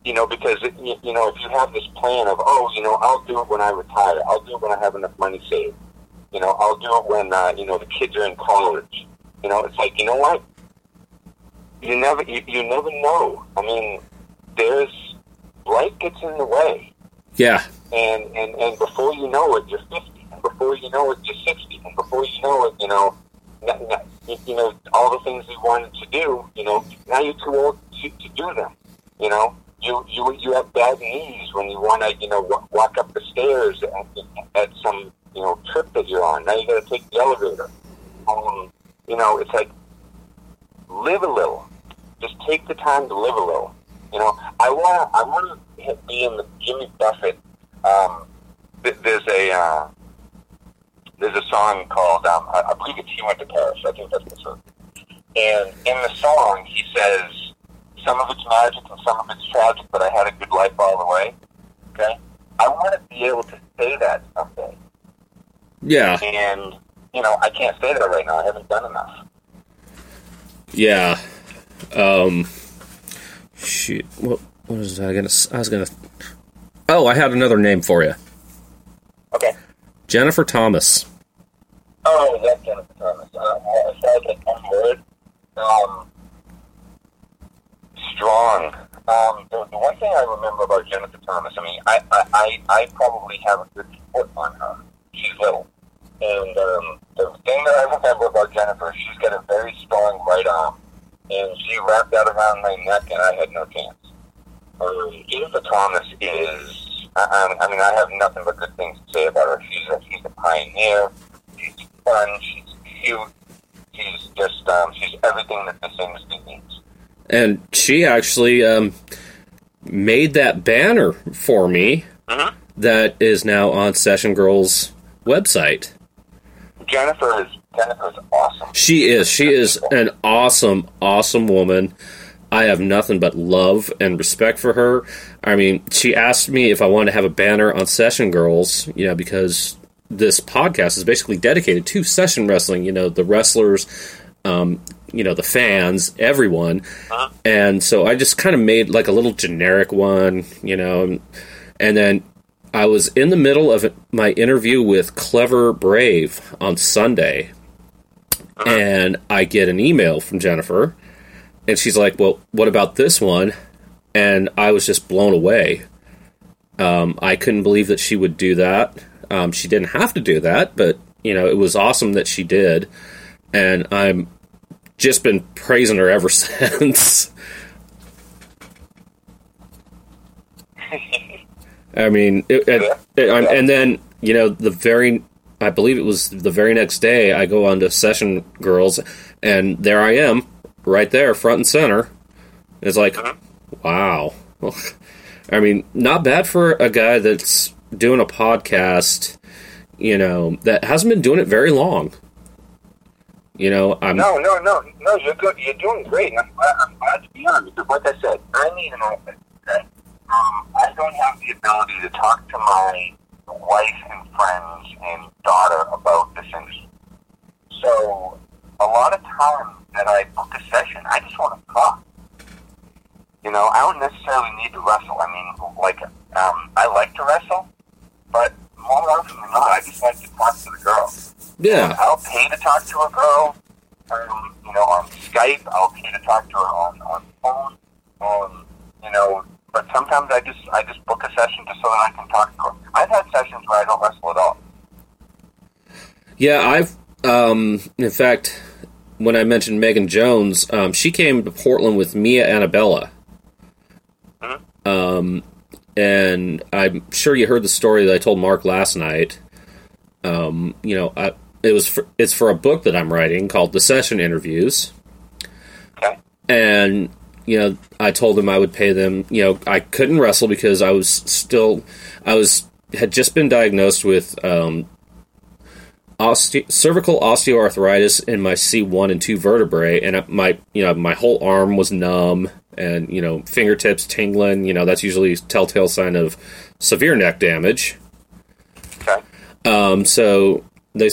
You know, because it, you, you know, if you have this plan of, oh, you know, I'll do it when I retire. I'll do it when I have enough money saved. You know, I'll do it when uh, you know the kids are in college. You know, it's like you know what? You never, you, you never know. I mean, there's life gets in the way, Yeah. and and and before you know it, you're fifty, and before you know it, you're sixty, and before you know it, you know, n- n- you, know, all the things you wanted to do, you know, now you're too old to, to do them. You know, you you you have bad knees when you want to, you know, wa- walk up the stairs at, at some you know trip that you're on. Now you got to take the elevator. Um, you know, it's like live a little. Just take the time to live a little. You know, I want I want to be in the Jimmy Buffett. Um, th- there's a uh, there's a song called um, I, I believe it's He Went to Paris. I think that's the song. And in the song, he says some of it's magic and some of it's tragic, but I had a good life all the way. Okay, I want to be able to say that someday, Yeah. and you know I can't say that right now. I haven't done enough. Yeah. Um. Shoot. What? What was I gonna? I was gonna. Oh, I had another name for you. Okay. Jennifer Thomas. Oh, that's Jennifer Thomas. Uh, I like one word. Um, strong. Um, the, the one thing I remember about Jennifer Thomas, I mean, I, I, I, I probably have a good foot on her. She's little. And um, the thing that I remember about Jennifer, she's got a very strong right arm. And she wrapped that around my neck, and I had no chance. Um, Jennifer Thomas is, I, I mean, I have nothing but good things to say about her. She's a, she's a pioneer. She's fun. She's cute. She's just, um, she's everything that this industry needs. and she actually um, made that banner for me Mhm. that is now on Session Girls website. Jennifer is, Jennifer is awesome. She is. She is an awesome, awesome woman. I have nothing but love and respect for her. I mean, she asked me if I wanted to have a banner on Session Girls, you know, because this podcast is basically dedicated to session wrestling, you know, the wrestlers, um, you know, the fans, everyone. And so I just kind of made like a little generic one, you know, and, and then I was in the middle of my interview with Clever Brave on Sunday, and I get an email from Jennifer, and she's like, "Well, what about this one?" And I was just blown away. Um, I couldn't believe that she would do that. Um, she didn't have to do that, but you know, it was awesome that she did, and I'm just been praising her ever [LAUGHS] since. I mean, it, it, it, and then you know the very, I believe it was the very next day. I go on to Session Girls, and there I am, right there, front and center. It's like, wow. I mean, not bad for a guy that's doing a podcast. You know, that hasn't been doing it very long. You know, I'm No, no, no, no. You're good. You're doing great. I'm glad, I'm glad to be on because, like I said, I need an. Okay, um, I don't have the ability to talk to my wife and friends and daughter about this industry. So, a lot of times that I book a session, I just want to talk. You know, I don't necessarily need to wrestle. I mean, like, um, I like to wrestle, but more often than not, I just like to talk to the girl. yeah. I'll pay to talk to a girl, um, you know, on Skype. I'll pay to talk to her on on phone. Um, you know, but sometimes I just I just book a session just so that I can talk to her. I've had sessions where I don't wrestle at all. Yeah, I've um in fact when I mentioned Megan Jones, um, she came to Portland with Mia Annabella. Huh? Um and I'm sure you heard the story that I told Mark last night. Um, you know, I it was for, it's for a book that I'm writing called The Session Interviews, Okay. and you know I told them I would pay them. You know I couldn't wrestle because I was still I was had just been diagnosed with um, oste- cervical osteoarthritis in my C1 and 2 vertebrae, and my you know my whole arm was numb, and you know fingertips tingling. You know that's usually a telltale sign of severe neck damage. Okay. Um, so they,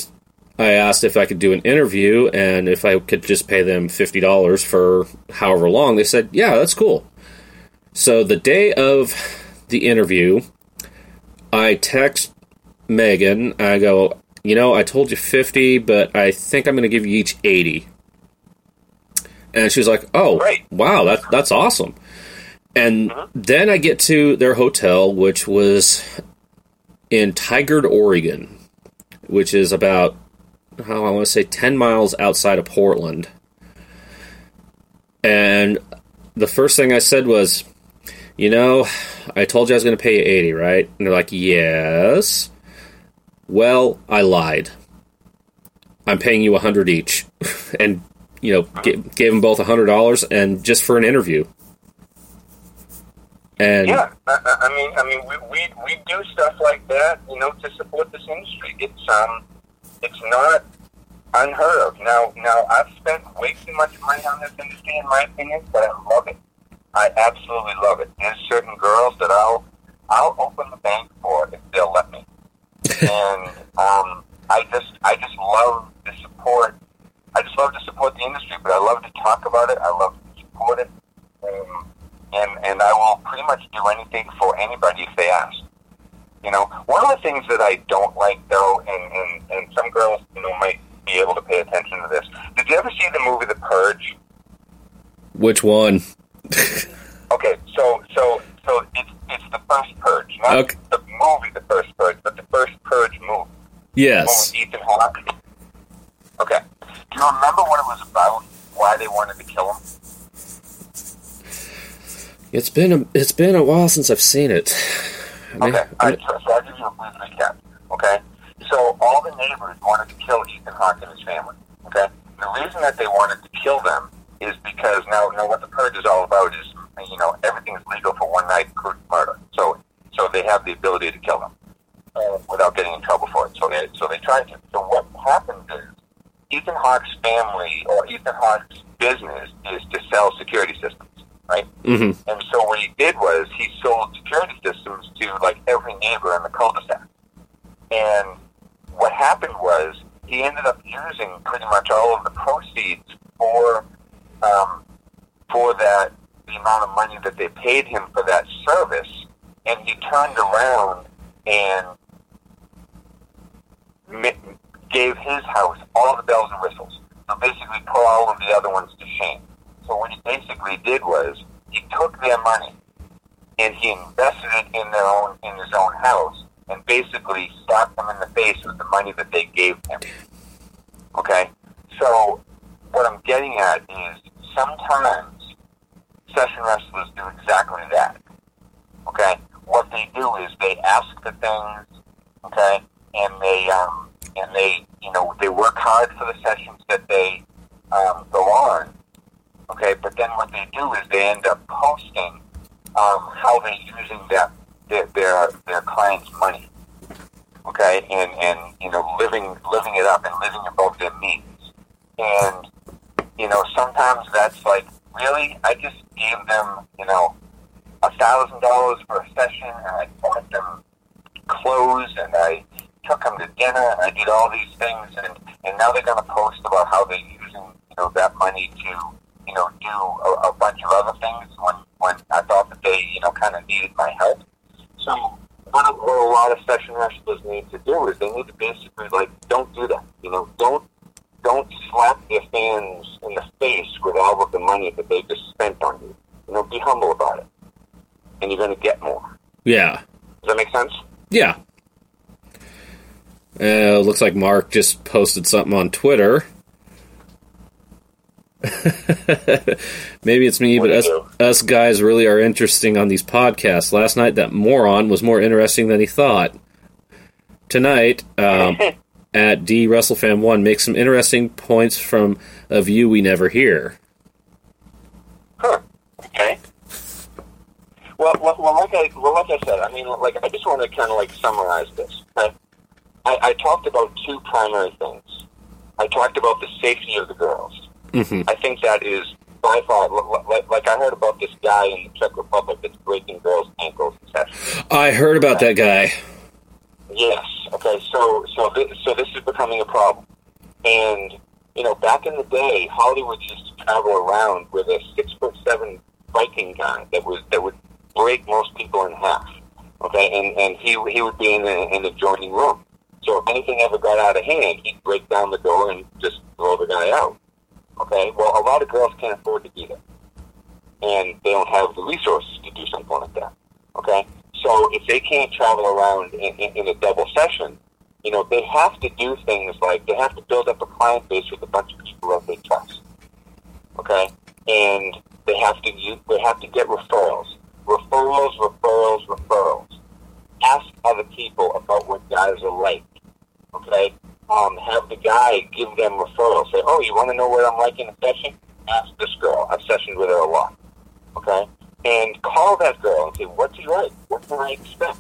I asked if I could do an interview and if I could just pay them fifty dollars for however long. They said, "Yeah, that's cool." So the day of the interview, I text Megan. I go, you know, I told you fifty, but I think I'm going to give you each eighty. And she's like, "Oh, Great. wow, that that's awesome." And uh-huh. then I get to their hotel, which was in Tigard, Oregon, which is about how I want to say ten miles outside of Portland. And the first thing I said was, "You know, I told you I was going to pay you eighty, right?" And they're like, "Yes." Well, I lied. I'm paying you a hundred each, [LAUGHS] and you know, g- gave them both a hundred dollars, and just for an interview. And Yeah, I, I I mean, I mean, we, we we do stuff like that, you know, to support this industry. It's um, it's not unheard of. Now, now I've spent way too much money on this industry, in my opinion, but I love it. I absolutely love it. There's certain girls that I'll I'll open the bank for if they'll let me. And um, I just I just love the support. I just love to support the industry, but I love to talk about it. I love to support it. Um, and and I will pretty much do anything for anybody if they ask. You know, one of the things that I don't like though, and and, and some girls you know might be able to pay attention to this. Did you ever see the movie The Purge? which one? [LAUGHS] Okay, so so so it's it's the first Purge, not Okay. the movie The First Purge, but the first Purge movie. Yes. with Ethan Hawke. Okay. Do you remember what it was about? Why they wanted to kill him? It's been a it's been a while since I've seen it. I Okay, right, so, so I'll give you a brief recap. Okay, so all the neighbors wanted to kill Ethan Hawke and his family. Okay, the reason that they wanted to kill them is because now, now what the purge is all about is you know everything is legal for one night crude murder. So, so they have the ability to kill them uh, without getting in trouble for it. So they so they tried to. So what happened is Ethan Hawke's family or Ethan Hawke's business is to sell security systems, right? hmm And so what he did was he sold security systems to like every neighbor in the cul-de-sac. And what happened was he ended up using pretty much all of the proceeds for um, for that the amount of money that they paid him for that service, and he turned around and gave his house all the bells and whistles. So basically, put all of the other ones to shame. So what he basically did was he took their money and he invested it in their own in his own house, and basically slapped them in the face with the money that they gave him. Okay, so what I'm getting at is sometimes session wrestlers do exactly that. Okay, what they do is they ask for things. Okay, and they um, and they you know they work hard for the sessions that they um, go on. Okay, but then what they do is they end up posting um, how they're using that their, their their clients' money. Okay, and and you know living living it up and living above their means. And you know sometimes that's like really I just gave them you know a thousand dollars for a session and I bought them clothes and I took them to dinner and I did all these things and and now they're going to post about how they're using you know that money to you know do a, a bunch of other things when when I thought that they you know kind of needed my help. So what a, what a lot of session wrestlers need to do is they need to basically like don't do that. You know don't don't slap your fans in the face with all of the money that they just spent on you. You know be humble about it, and you're going to get more. Yeah. Does that make sense? Yeah. Uh, looks like Mark just posted something on Twitter. [LAUGHS] Maybe it's me, but What'd us, us guys really are interesting on these podcasts. Last night, that moron was more interesting than he thought. Tonight, um, [LAUGHS] at D WrestleFan1 makes some interesting points from a view we never hear. Huh. Okay. Well, well, well, like I well, like I said, I mean, like I just want to kind of like summarize this. Okay? I, I talked about two primary things. I talked about the safety of the girls. Mm-hmm. I think that is by far like, like I heard about this guy in the Czech Republic that's breaking girls' ankles. I heard about that guy. Yes. Okay. So so this, so this is becoming a problem, and you know, back in the day, Hollywood used to travel around with a six foot seven Viking guy that was that would break most people in half. Okay, and and he he would be in an in adjoining room. So if anything ever got out of hand, he'd break down the door and just throw the guy out. Okay. Well, a lot of girls can't afford to do that, and they don't have the resources to do something like that. Okay. So if they can't travel around in, in, in a double session, you know, they have to do things like they have to build up a client base with a bunch of people that they trust. Okay, and they have to use, they have to get referrals, referrals, referrals, referrals. Ask other people about what guys are like. Okay, um, have the guy give them referrals. Say, oh, you want to know what I'm like in a session? Ask this girl. I've sessioned with her a lot. Okay, and call that girl and say, what's he like? What can I expect?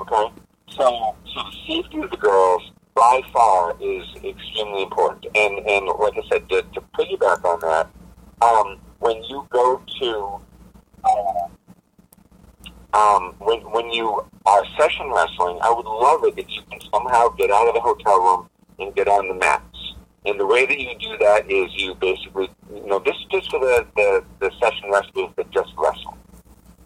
Okay, so so the safety of the girls by far is extremely important. And and like I said, to, to piggyback on that, um, when you go to uh, um, when when you are session wrestling, I would love it if you can somehow get out of the hotel room and get on the mats. And the way that you do that is you basically, you know, this is just for the, the, the session wrestlers that just wrestle.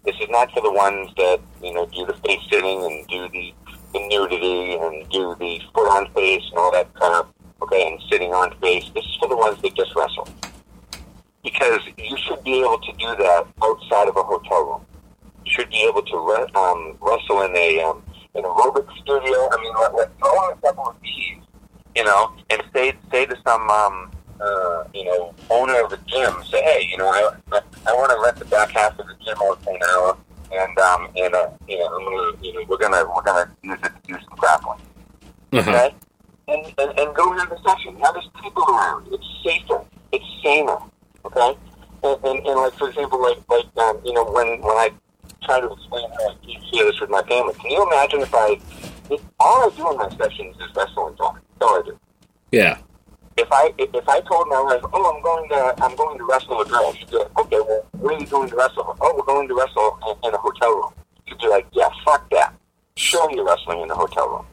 This is not for the ones that, you know, do the face sitting and do the, the nudity and do the foot on face and all that kind crap, okay, and sitting on face. This is for the ones that just wrestle. Because you should be able to do that outside of a hotel room. You should be able to re- um, wrestle in a um, an aerobic studio. I mean, let, throw on a couple of these, you know, and say say to some um, uh, you know owner of the gym, say, hey, you know, I I want to rent the back half of the gym out for an hour, and um, and uh, you know, I'm gonna, you know, we're gonna we're gonna use it to do some grappling, okay? And, and and go have a session. Have there's people around. It's safer. It's saner, okay? And, and, and like for example, like like um, you know, when when I try to explain how I teach this with my family, can you imagine if I if all I do in my sessions is wrestle and talk? That's all I do Yeah. if I if, I told my wife, oh, I'm going to I'm going to wrestle a girl, she'd be like, okay, well, where are you going to wrestle? Oh, we're going to wrestle in, in a hotel room. She'd be like, yeah, fuck that. Show me wrestling in a hotel room.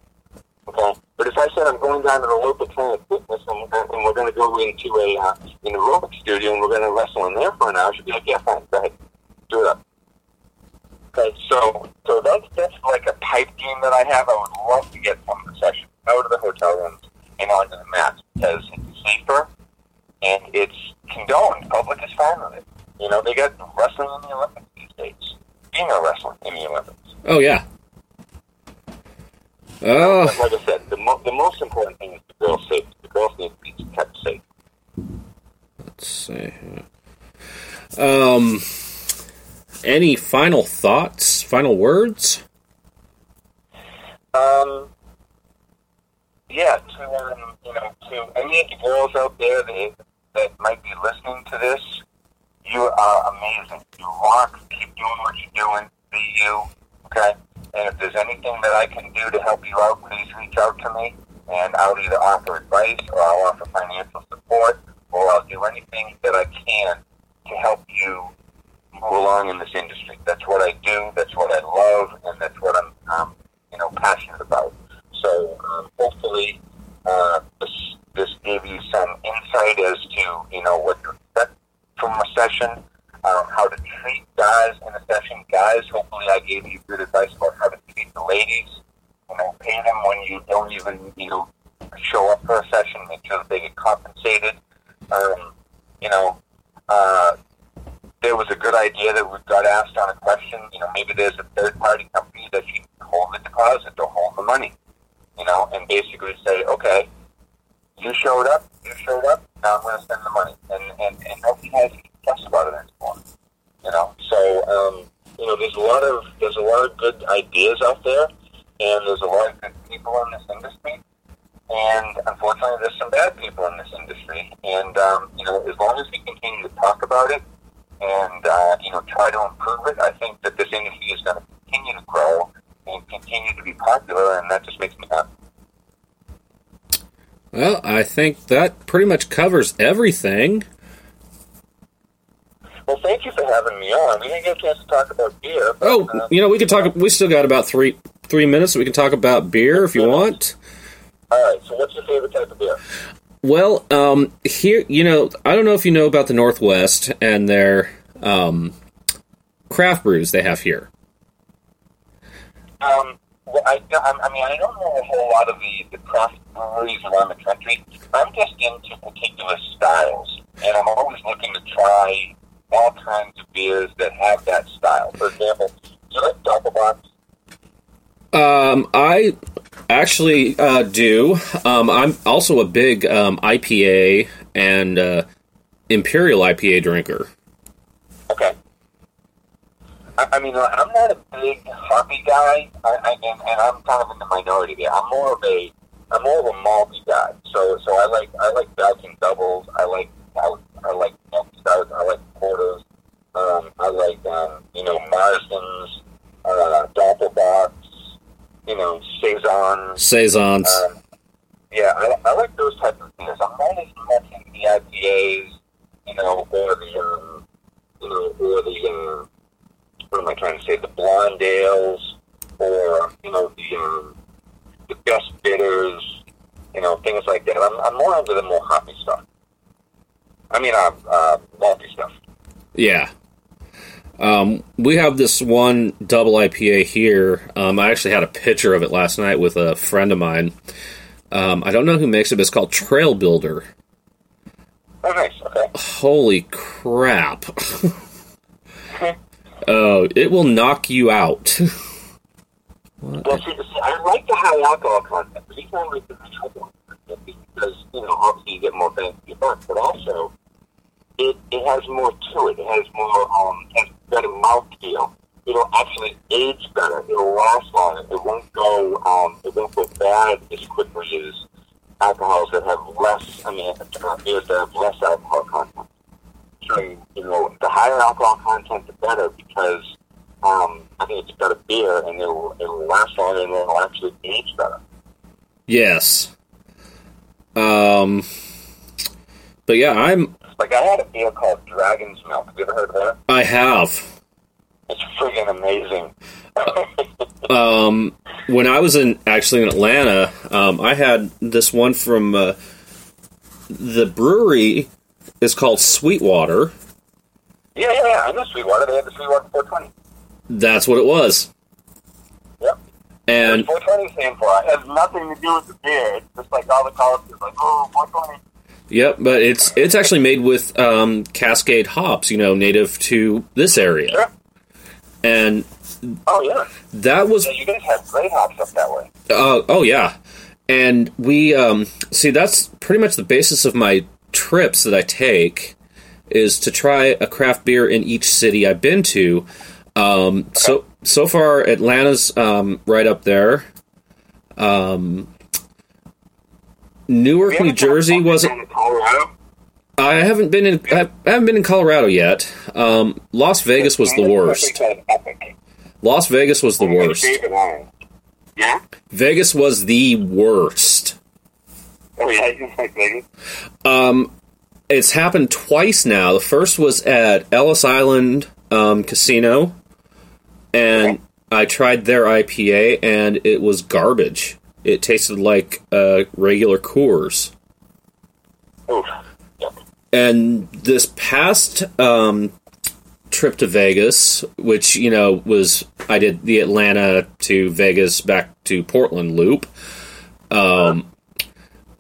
Okay, but if I said I'm going down to the local Planet Fitness and, and we're going to go into a uh, an aerobic studio and we're going to wrestle in there for an hour, she'd be like, yeah, fine, go ahead, do it up. Okay, so so that's that's like a pipe dream that I have. I would love to get from the session out of the hotel rooms and onto the mats because it's safer and it's condoned. Public is fine with it. You know, they got wrestling in the Olympics these days. Female wrestling in the Olympics. Oh yeah. Oh, like I said, the, mo- the most important thing is the girls' safety. The girls need to be kept safe. let's see. Um, any final thoughts? Final words? Um, yeah, to um, you know, to any of the girls out there that that might be listening to this, you are amazing. You rock. Keep doing what you're doing. Be you. Okay. And if there's anything that I can do to help you out, please reach out to me, and I'll either offer advice or I'll offer financial support, or I'll do anything that I can to help you move along in this industry. That's what I do. That's what I love, and that's what I'm, um, you know, passionate about. So um, hopefully, uh, this this gave you some insight as to you know what to expect from a session, uh, how to treat guys in a session. Guys, hopefully, I gave you good advice about how to treat the ladies. You know, pay them when you don't even you know show up for a session. Make sure that they get compensated. Um, you know, uh, there was a good idea that we got asked on a question. You know, maybe there's a third party company that should hold the deposit or hold the money. You know, and basically say, okay, you showed up, you showed up, now I'm going to spend the money, and and and nobody has any fuss about it anymore. You know, so um, you know, there's a lot of there's a lot of good ideas out there, and there's a lot of good people in this industry. And unfortunately, there's some bad people in this industry. And um, you know, as long as we continue to talk about it and uh, you know try to improve it, I think that this industry is going to continue to grow and continue to be popular, and that just makes me happy. Well, I think that pretty much covers everything. Well, thank you for having me on. We didn't get a chance to talk about beer. But, Oh, uh, you know, we can talk. We still got about three three minutes. So we can talk about beer if you want. all right. So, what's your favorite type of beer? Well, um, here, you know, I don't know if you know about the Northwest and their um, craft brews they have here. Um, I, I, mean, I don't know a whole lot of the, the craft breweries around the country. I'm just into particular styles, and I'm always looking to try all kinds of beers that have that style. For example, do you like Doppelbock? Um, I actually uh, do. Um, I'm also a big um, IPA and uh, Imperial IPA drinker. Okay. I, I mean, I'm not a big hoppy guy, I, I, and, and I'm kind of in the minority there. I'm more of a, I'm more of a malty guy. So, so I like, I like Belgian doubles. I like, I, I like stouts. I like quarters. Um, I like, um, you know, Marsden's, uh. You know, saisons. Saisons. Um, yeah, I, I like those types of beers. I'm not as much into the IPAs, you know, or the, um, you know, or the, uh, what am I trying to say, the blonde ales, or, you know, the, um, the best bitters, you know, things like that. I'm, I'm more into the more hoppy stuff. I mean, uh, uh, malty stuff. Yeah. Um, we have this one double IPA here. Um, I actually had a picture of it last night with a friend of mine. Um, I don't know who makes it, but it's called Trail Builder. Oh, nice. Okay. Holy crap. [LAUGHS] Oh, it will knock you out. [LAUGHS] Well, see, see, I like the high alcohol content, but even like the high alcohol content because, you know, obviously you get more bang for your buck, but also it, it has more to it. It has more, um, has better mouthfeel. It'll actually age better. It'll last longer. It won't go, um, it won't go bad as quickly as alcohols that have less, I mean, beers that have less alcohol content. So, you know, the higher alcohol content, the better because um, I think it's better beer and it'll, it'll last longer and it'll actually age better. yes. Um, but yeah, I'm. Like, I had a beer called Dragon's Milk. Have you ever heard of that? I have. It's friggin' amazing. [LAUGHS] Um, when I was in actually in Atlanta, um, I had this one from uh, the brewery is called Sweetwater. yeah, yeah, yeah. I know Sweetwater. They had the Sweetwater 420. That's what it was. Yep. And 420 stand for. It has nothing to do with the beer. It's just like all the colleges like, oh, 420. Yep, but it's it's actually made with um, Cascade hops, you know, native to this area. Sure. And Oh, yeah. that was Yeah, you guys have great hops up that way. uh, oh yeah. And we um, see that's pretty much the basis of my trips that I take is to try a craft beer in each city I've been to. Um, so so far Atlanta's um, right up there. Um, Newark, New Jersey wasn't Colorado? I haven't been in. I haven't been in Colorado yet. Um, Las Vegas was the worst. Las Vegas was the One of my worst. Yeah? Vegas was the worst. Oh, yeah, you like Vegas? Um, it's happened twice now. The first was at Ellis Island um, Casino, and I tried their IPA, and it was garbage. It tasted like uh, regular Coors. Oof. And this past um, trip to Vegas, which you know was I did the Atlanta to Vegas back to Portland loop. Um,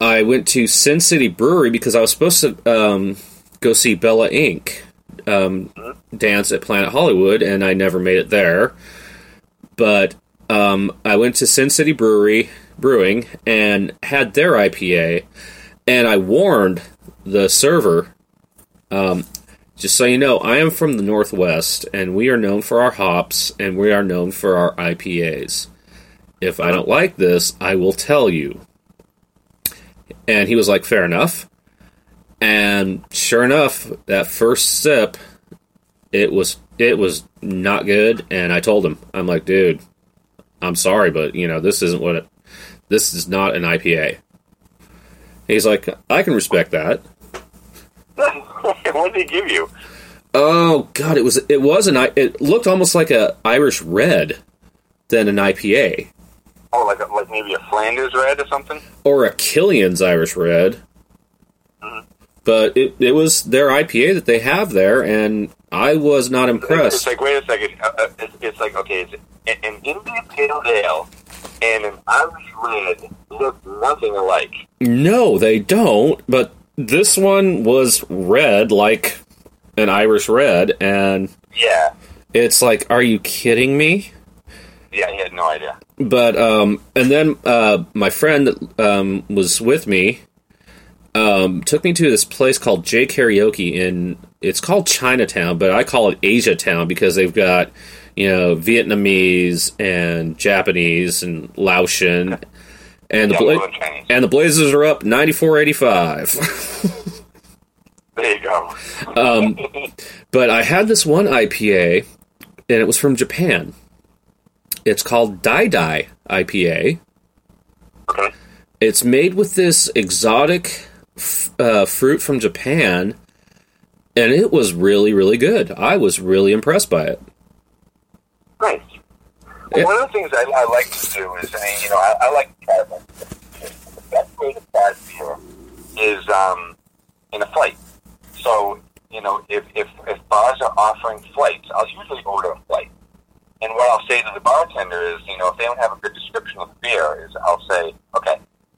I went to Sin City Brewery because I was supposed to um, go see Bella Inc. Um, dance at Planet Hollywood, and I never made it there. But um, I went to Sin City Brewery Brewing and had their IPA, and I warned the server. Um, just so you know, I am from the Northwest, and we are known for our hops, and we are known for our IPAs. If I don't like this, I will tell you. And he was like, fair enough. And sure enough, that first sip, it was it was not good. And I told him, I'm like, dude, I'm sorry, but you know, this isn't what it, this is not an IPA. He's like, I can respect that. [LAUGHS] what did he give you? Oh God, it was it was an I- it looked almost like a Irish red than an IPA Oh, like a, like maybe a Flanders red or something. or a Killian's Irish red. But it it was their IPA that they have there, and I was not impressed. It's like wait a second. Uh, uh, it's, it's like okay, it's an, an Indian pale ale and an Irish red look nothing alike. No, they don't. But this one was red, like an Irish red, and Yeah, it's like, are you kidding me? yeah, he had no idea. but um and then uh my friend that um was with me um took me to this place called J Karaoke in it's called Chinatown but I call it Asia Town because they've got you know Vietnamese and Japanese and Laotian and the Bla- more than Chinese. and the Blazers are up 94-85 There you go. but I had this one IPA and it was from Japan it's called Dai Dai IPA Okay. It's made with this exotic f- uh, fruit from Japan, and it was really, really good. I was really impressed by it. Nice. Well, One of the things I, I like to do is, I mean, you know, I, I like to try. The best way to try beer is um, in a flight. So, you know, if, if, if bars are offering flights, I'll usually order a flight. And what I'll say to the bartender is, you know, if they don't have a good description of the beer, is I'll say, okay,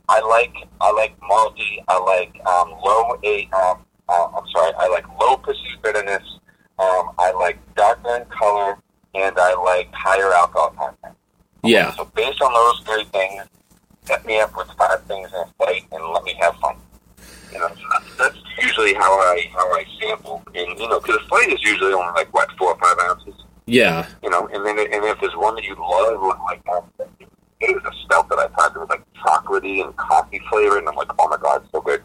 I like I like malty, I like um, low a um, uh, I'm sorry, I like low perceived bitterness, um, I like darker in color, and I like higher alcohol content. Yeah, So based on those three things, set me up with five things in a plate and let me have fun. You know, that's, usually how I how I sample. And you know, because a flight is usually only like what four or five ounces. yeah, You know, and then and if there's one that you love, like um, it was a stout that I tried that was like chocolatey and coffee flavored, and I'm like, oh my god, it's so good.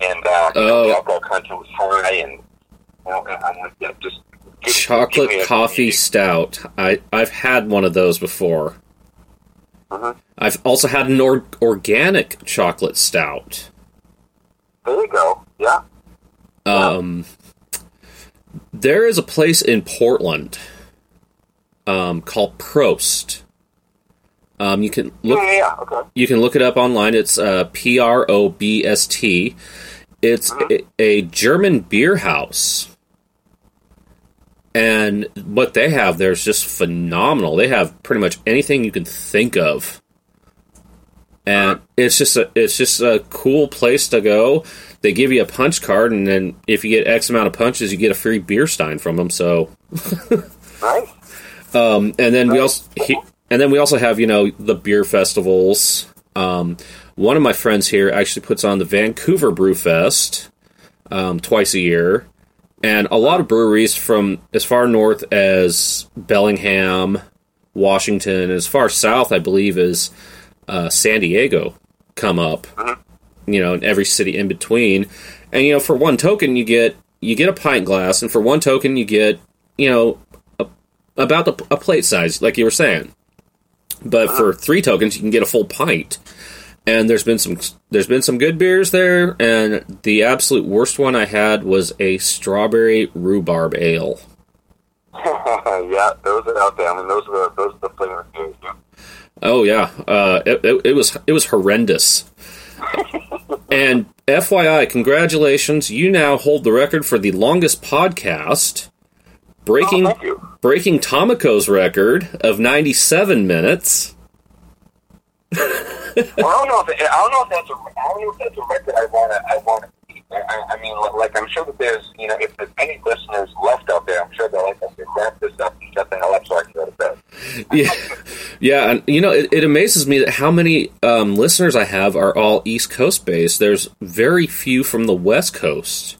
And uh, you know, Oh. the alcohol content was high, and you know, and I'm like, yeah, just give- chocolate coffee stout. I I've had one of those before. Mhm. I've also had an or- organic chocolate stout. There you go. Yeah. Um, there is a place in Portland um, called Prost. Um, you can look yeah, yeah. Okay. You can look it up online. It's uh, P R O B S T. It's a, a German beer house. And what they have there is just phenomenal. They have pretty much anything you can think of. And it's just a it's just a cool place to go. They give you a punch card, and then if you get X amount of punches, you get a free beer stein from them. So [LAUGHS] Nice. and then we also he, and then we also have you know the beer festivals. Um, one of my friends here actually puts on the Vancouver Brew Fest um, twice a year, and a lot of breweries from as far north as Bellingham, Washington, as far south I believe as uh, San Diego come up. You know, in every city in between, and you know for one token you get you get a pint glass, and for one token you get you know about the, a plate size, like you were saying. But for three tokens, you can get a full pint. And there's been some there's been some good beers there, and the absolute worst one I had was a strawberry rhubarb ale. [LAUGHS] yeah, those are out there. I mean, those are the, those are the flavor beers. Yeah. Oh yeah, uh, it, it, it was it was horrendous. [LAUGHS] and FYI, congratulations! You now hold the record for the longest podcast, breaking Oh, breaking Tomoko's record of 97 minutes. Well, I don't know if I don't know if that's a I don't know if that's a record I want to I want to keep. I, I I mean, like I'm sure that there's you know if there's any listeners left out there, I'm sure they'll like to wrap this up and shut the hell up so I can go to bed. yeah, yeah, and you know it, it amazes me that how many um, listeners I have are all East Coast based. There's very few from the West Coast.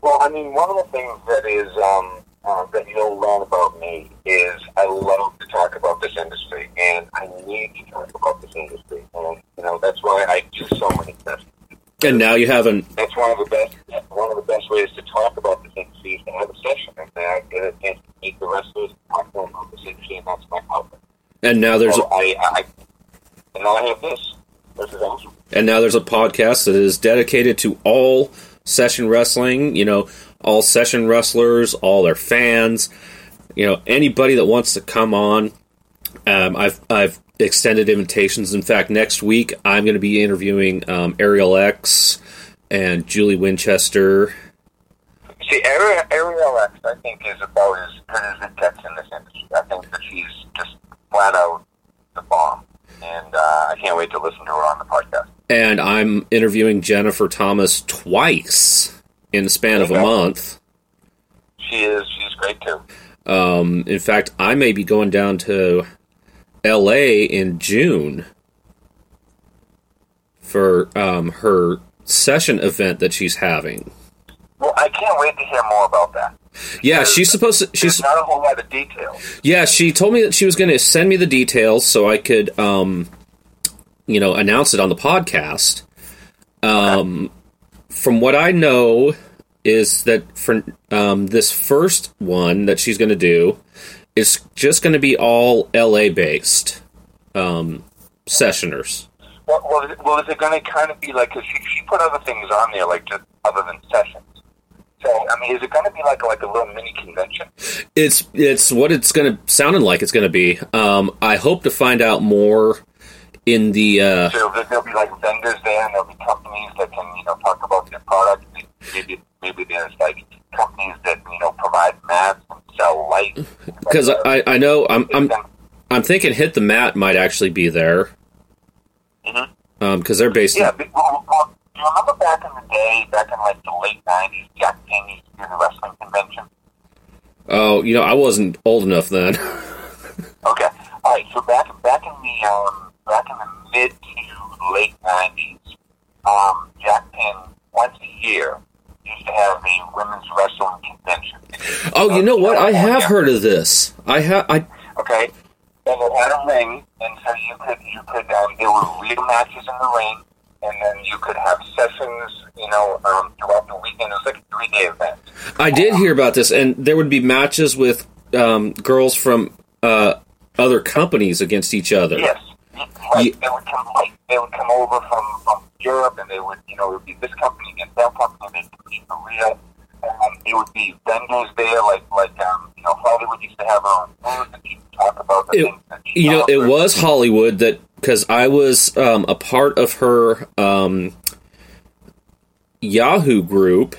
Well, I mean, one of the things that is um, uh, that you'll learn about me is I love to talk about this industry, and I need to talk about this industry, and you know that's why I do so much And now you haven't. that's one of the best one of the best ways to talk about this industry is to have a session and then I get a chance to meet the wrestlers and talk to them about this industry and that's my outlet. And now there's. So A, I, I and now I have this. This is awesome. and now there's a podcast that is dedicated to all session wrestling. You know, all session wrestlers, all their fans. You know, anybody that wants to come on. Um, I've I've extended invitations. In fact, next week I'm going to be interviewing um, Ariel X and Julie Winchester. See, Ariel, Ariel X, I think, is about as good as it gets in this industry. I think that she's just flat out the bomb, and uh, I can't wait to listen to her on the podcast. and I'm interviewing Jennifer Thomas twice in the span of a month. She is, she's great too. Um, in fact, I may be going down to L.A. in June for um, her session event that she's having. Well, I can't wait to hear more about that. Yeah, she's supposed to. She's not a whole lot of details. yeah. She told me that she was going to send me the details so I could, um, you know, announce it on the podcast. Um, from what I know, is that for um, this first one that she's going to do is just going to be all LA based um, sessioners. Well, well, is it- well is it going to kind of be like? Cause she she put other things on there, like just other than sessions. So, I mean, is it going to be like like a little mini convention? It's it's what it's going to sounding like it's going to be. Um, I hope to find out more in the. Uh, So there- there'll be like vendors there, and there'll be companies that can you know talk about their product. Maybe maybe there's like companies that you know provide mats and sell lights. [LAUGHS] because I, I know I'm I'm I'm thinking hit the mat might actually be there because they're based. Yeah, in, but, well, well, do you remember back in the day, back in like the late '90s, Jack King used to do the wrestling convention? oh, you know I wasn't old enough then. [LAUGHS] Okay, all right. So back back in the um, back in the mid to late '90s, um, Jack Penn once a year used to have a women's wrestling convention. oh, you know what? I have heard of this. I have I Okay, and it had a ring, and so you could you could um, there were real matches in the ring, and then you could have sessions, you know, um, throughout the weekend. It was like a three day event. I did hear about this, and there would be matches with um, girls from uh, other companies against each other. Yes. Right. Ye- They would come like they would come over from, from Europe and they would you know it would be this company against that company they'd compete for real. Um, there would be vendors there like like um, you know Hollywood used to have her own booth and she'd talk about the It- things that she You know, it was Hollywood that because I was um, a part of her um, Yahoo group,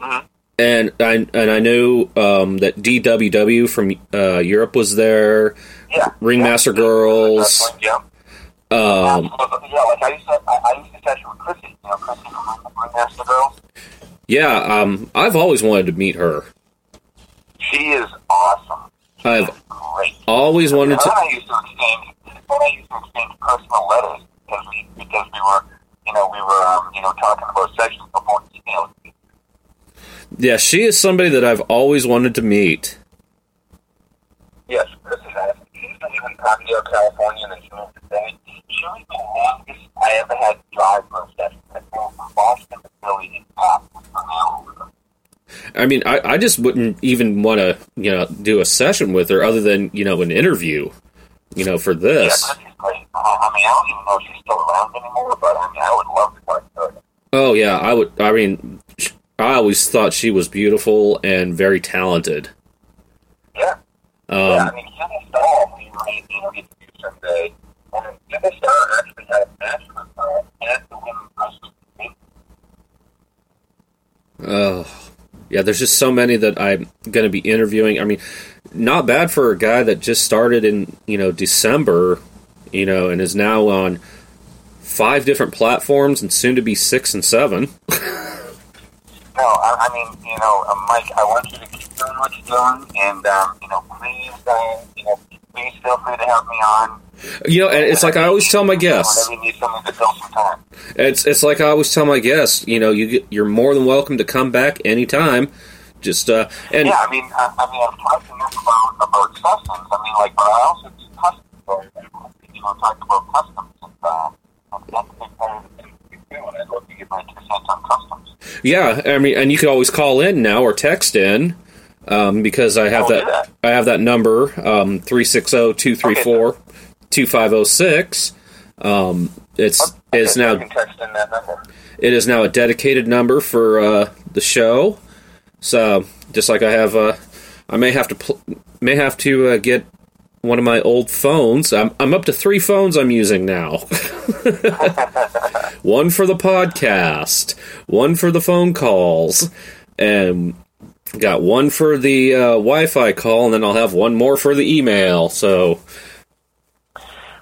Mhm. and I and I knew um, that DWW from uh, Europe was there. Yeah. Ringmaster yeah. Girls. Yeah. Um, Absolutely. yeah, like I used to I, I used to session with Chrissy, you know, Chrissy from Ringmaster Girls. yeah, um, I've always wanted to meet her. She is awesome. She I've is great. always wanted And to. I used to exchange. I used to exchange personal letters because we because we were you know we were um, you know talking about sessions before email. Yeah, she is somebody that I've always wanted to meet. Yes, Chris is live in Pasadena, California, and then she moved to Philly. She was the longest I ever had to drive for a session. I drove from Boston to Philly in half an hour with her. I mean, I, I just wouldn't even want to, you know, do a session with her other than, you know, an interview, you know, for Yeah, this. Uh, I mean, I don't even know if she's still around anymore, but I mean, I would love to talk to her. Oh, yeah, I would, I mean, I always thought she was beautiful and very talented. Yeah. Um, yeah, I mean, Jimmy Star, we might, you know, get to do someday. And Jimmy Star actually had a with her at the women's wrestling. Oh, yeah. There's just so many that I'm going to be interviewing. I mean, not bad for a guy that just started in you know December, you know, and is now on five different platforms and soon to be six and seven. [LAUGHS] No, I, I mean, you know, uh, Mike, I want you to doing what you're doing, and um, you know, please, uh, you know, please feel free to help me on. You know, and it's like I always tell my guests. You need something to fill some time. It's it's like I always tell my guests. You know, you get, you're more than welcome to come back anytime. Just uh, and Yeah, I mean, I, I mean, I've talked to them about about sessions. I mean, like, but I also do customs. You know, talk about customs, and uh, that's a big part of the thing we. And I'd love to get Yeah, I mean, and you can always call in now or text in um, because I have that, that. I have that number um, 360-234-2506. Um, it's it's Okay, now You can text in that number. it is now a dedicated number for uh, the show. So just like I have, uh, I may have to pl- may have to uh, get one of my old phones. I'm I'm up to three phones I'm using now. [LAUGHS] one for the podcast, one for the phone calls, and got one for the uh, Wi-Fi call, and then I'll have one more for the email. So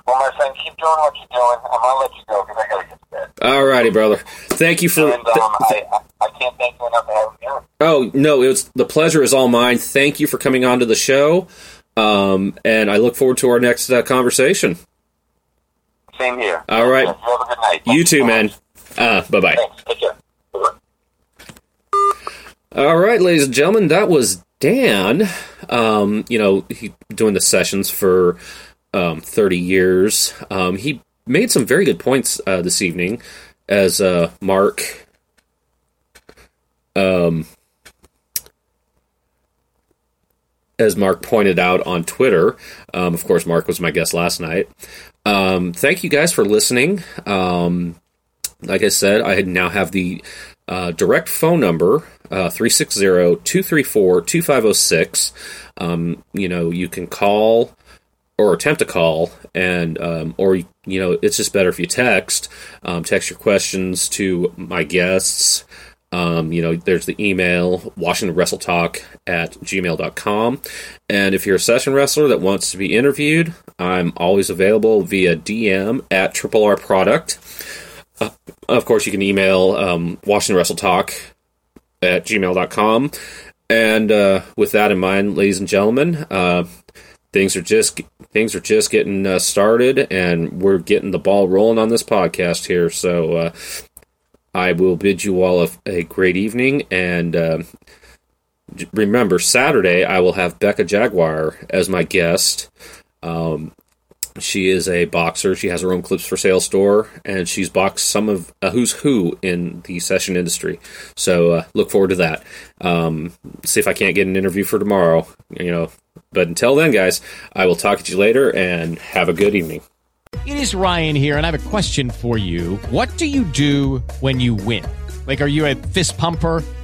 Well, my friend, keep doing what you're doing. I'm gonna let you go because I gotta get to bed. alrighty, brother. Thank you for. And um, I, I I can't thank you enough for having me on. Oh no, it was the pleasure is all mine. Thank you for coming on to the show, um, and I look forward to our next uh, conversation. Same here. All right. You have a good night. You too, so man. Uh, bye bye. Thanks. Take care. All right, ladies and gentlemen, that was Dan. Um, you know, he doing the sessions for um, thirty years. Um, he made some very good points uh, this evening, as uh, Mark. Um, as Mark pointed out on Twitter. Um, of course, Mark was my guest last night. Um, thank you guys for listening. Um, like I said, I now have the uh, direct phone number uh, 360-234-2506. Um, you know, you can call or attempt to call, and um, or you know, it's just better if you text. Um, text your questions to my guests. Um, you know, there's the email, Washington Wrestle Talk at gmail.com. And if you're a session wrestler that wants to be interviewed, I'm always available via DM at Triple R Product. Uh, of course, you can email um, Washington at gmail.com. And uh, with that in mind, ladies and gentlemen, uh, things are just things are just getting uh, started, and we're getting the ball rolling on this podcast here. So uh, I will bid you all a, a great evening, and uh, remember Saturday I will have Becca Jaguar as my guest. Um, she is a boxer. She has her own clips for sale store, and she's boxed some of uh, who's who in the session industry. So uh, look forward to that. Um, see if I can't get an interview for tomorrow. You know, but until then, guys, I will talk to you later, and have a good evening. It is Ryan here, and I have a question for you. What do you do when you win? Like, are you a fist pumper?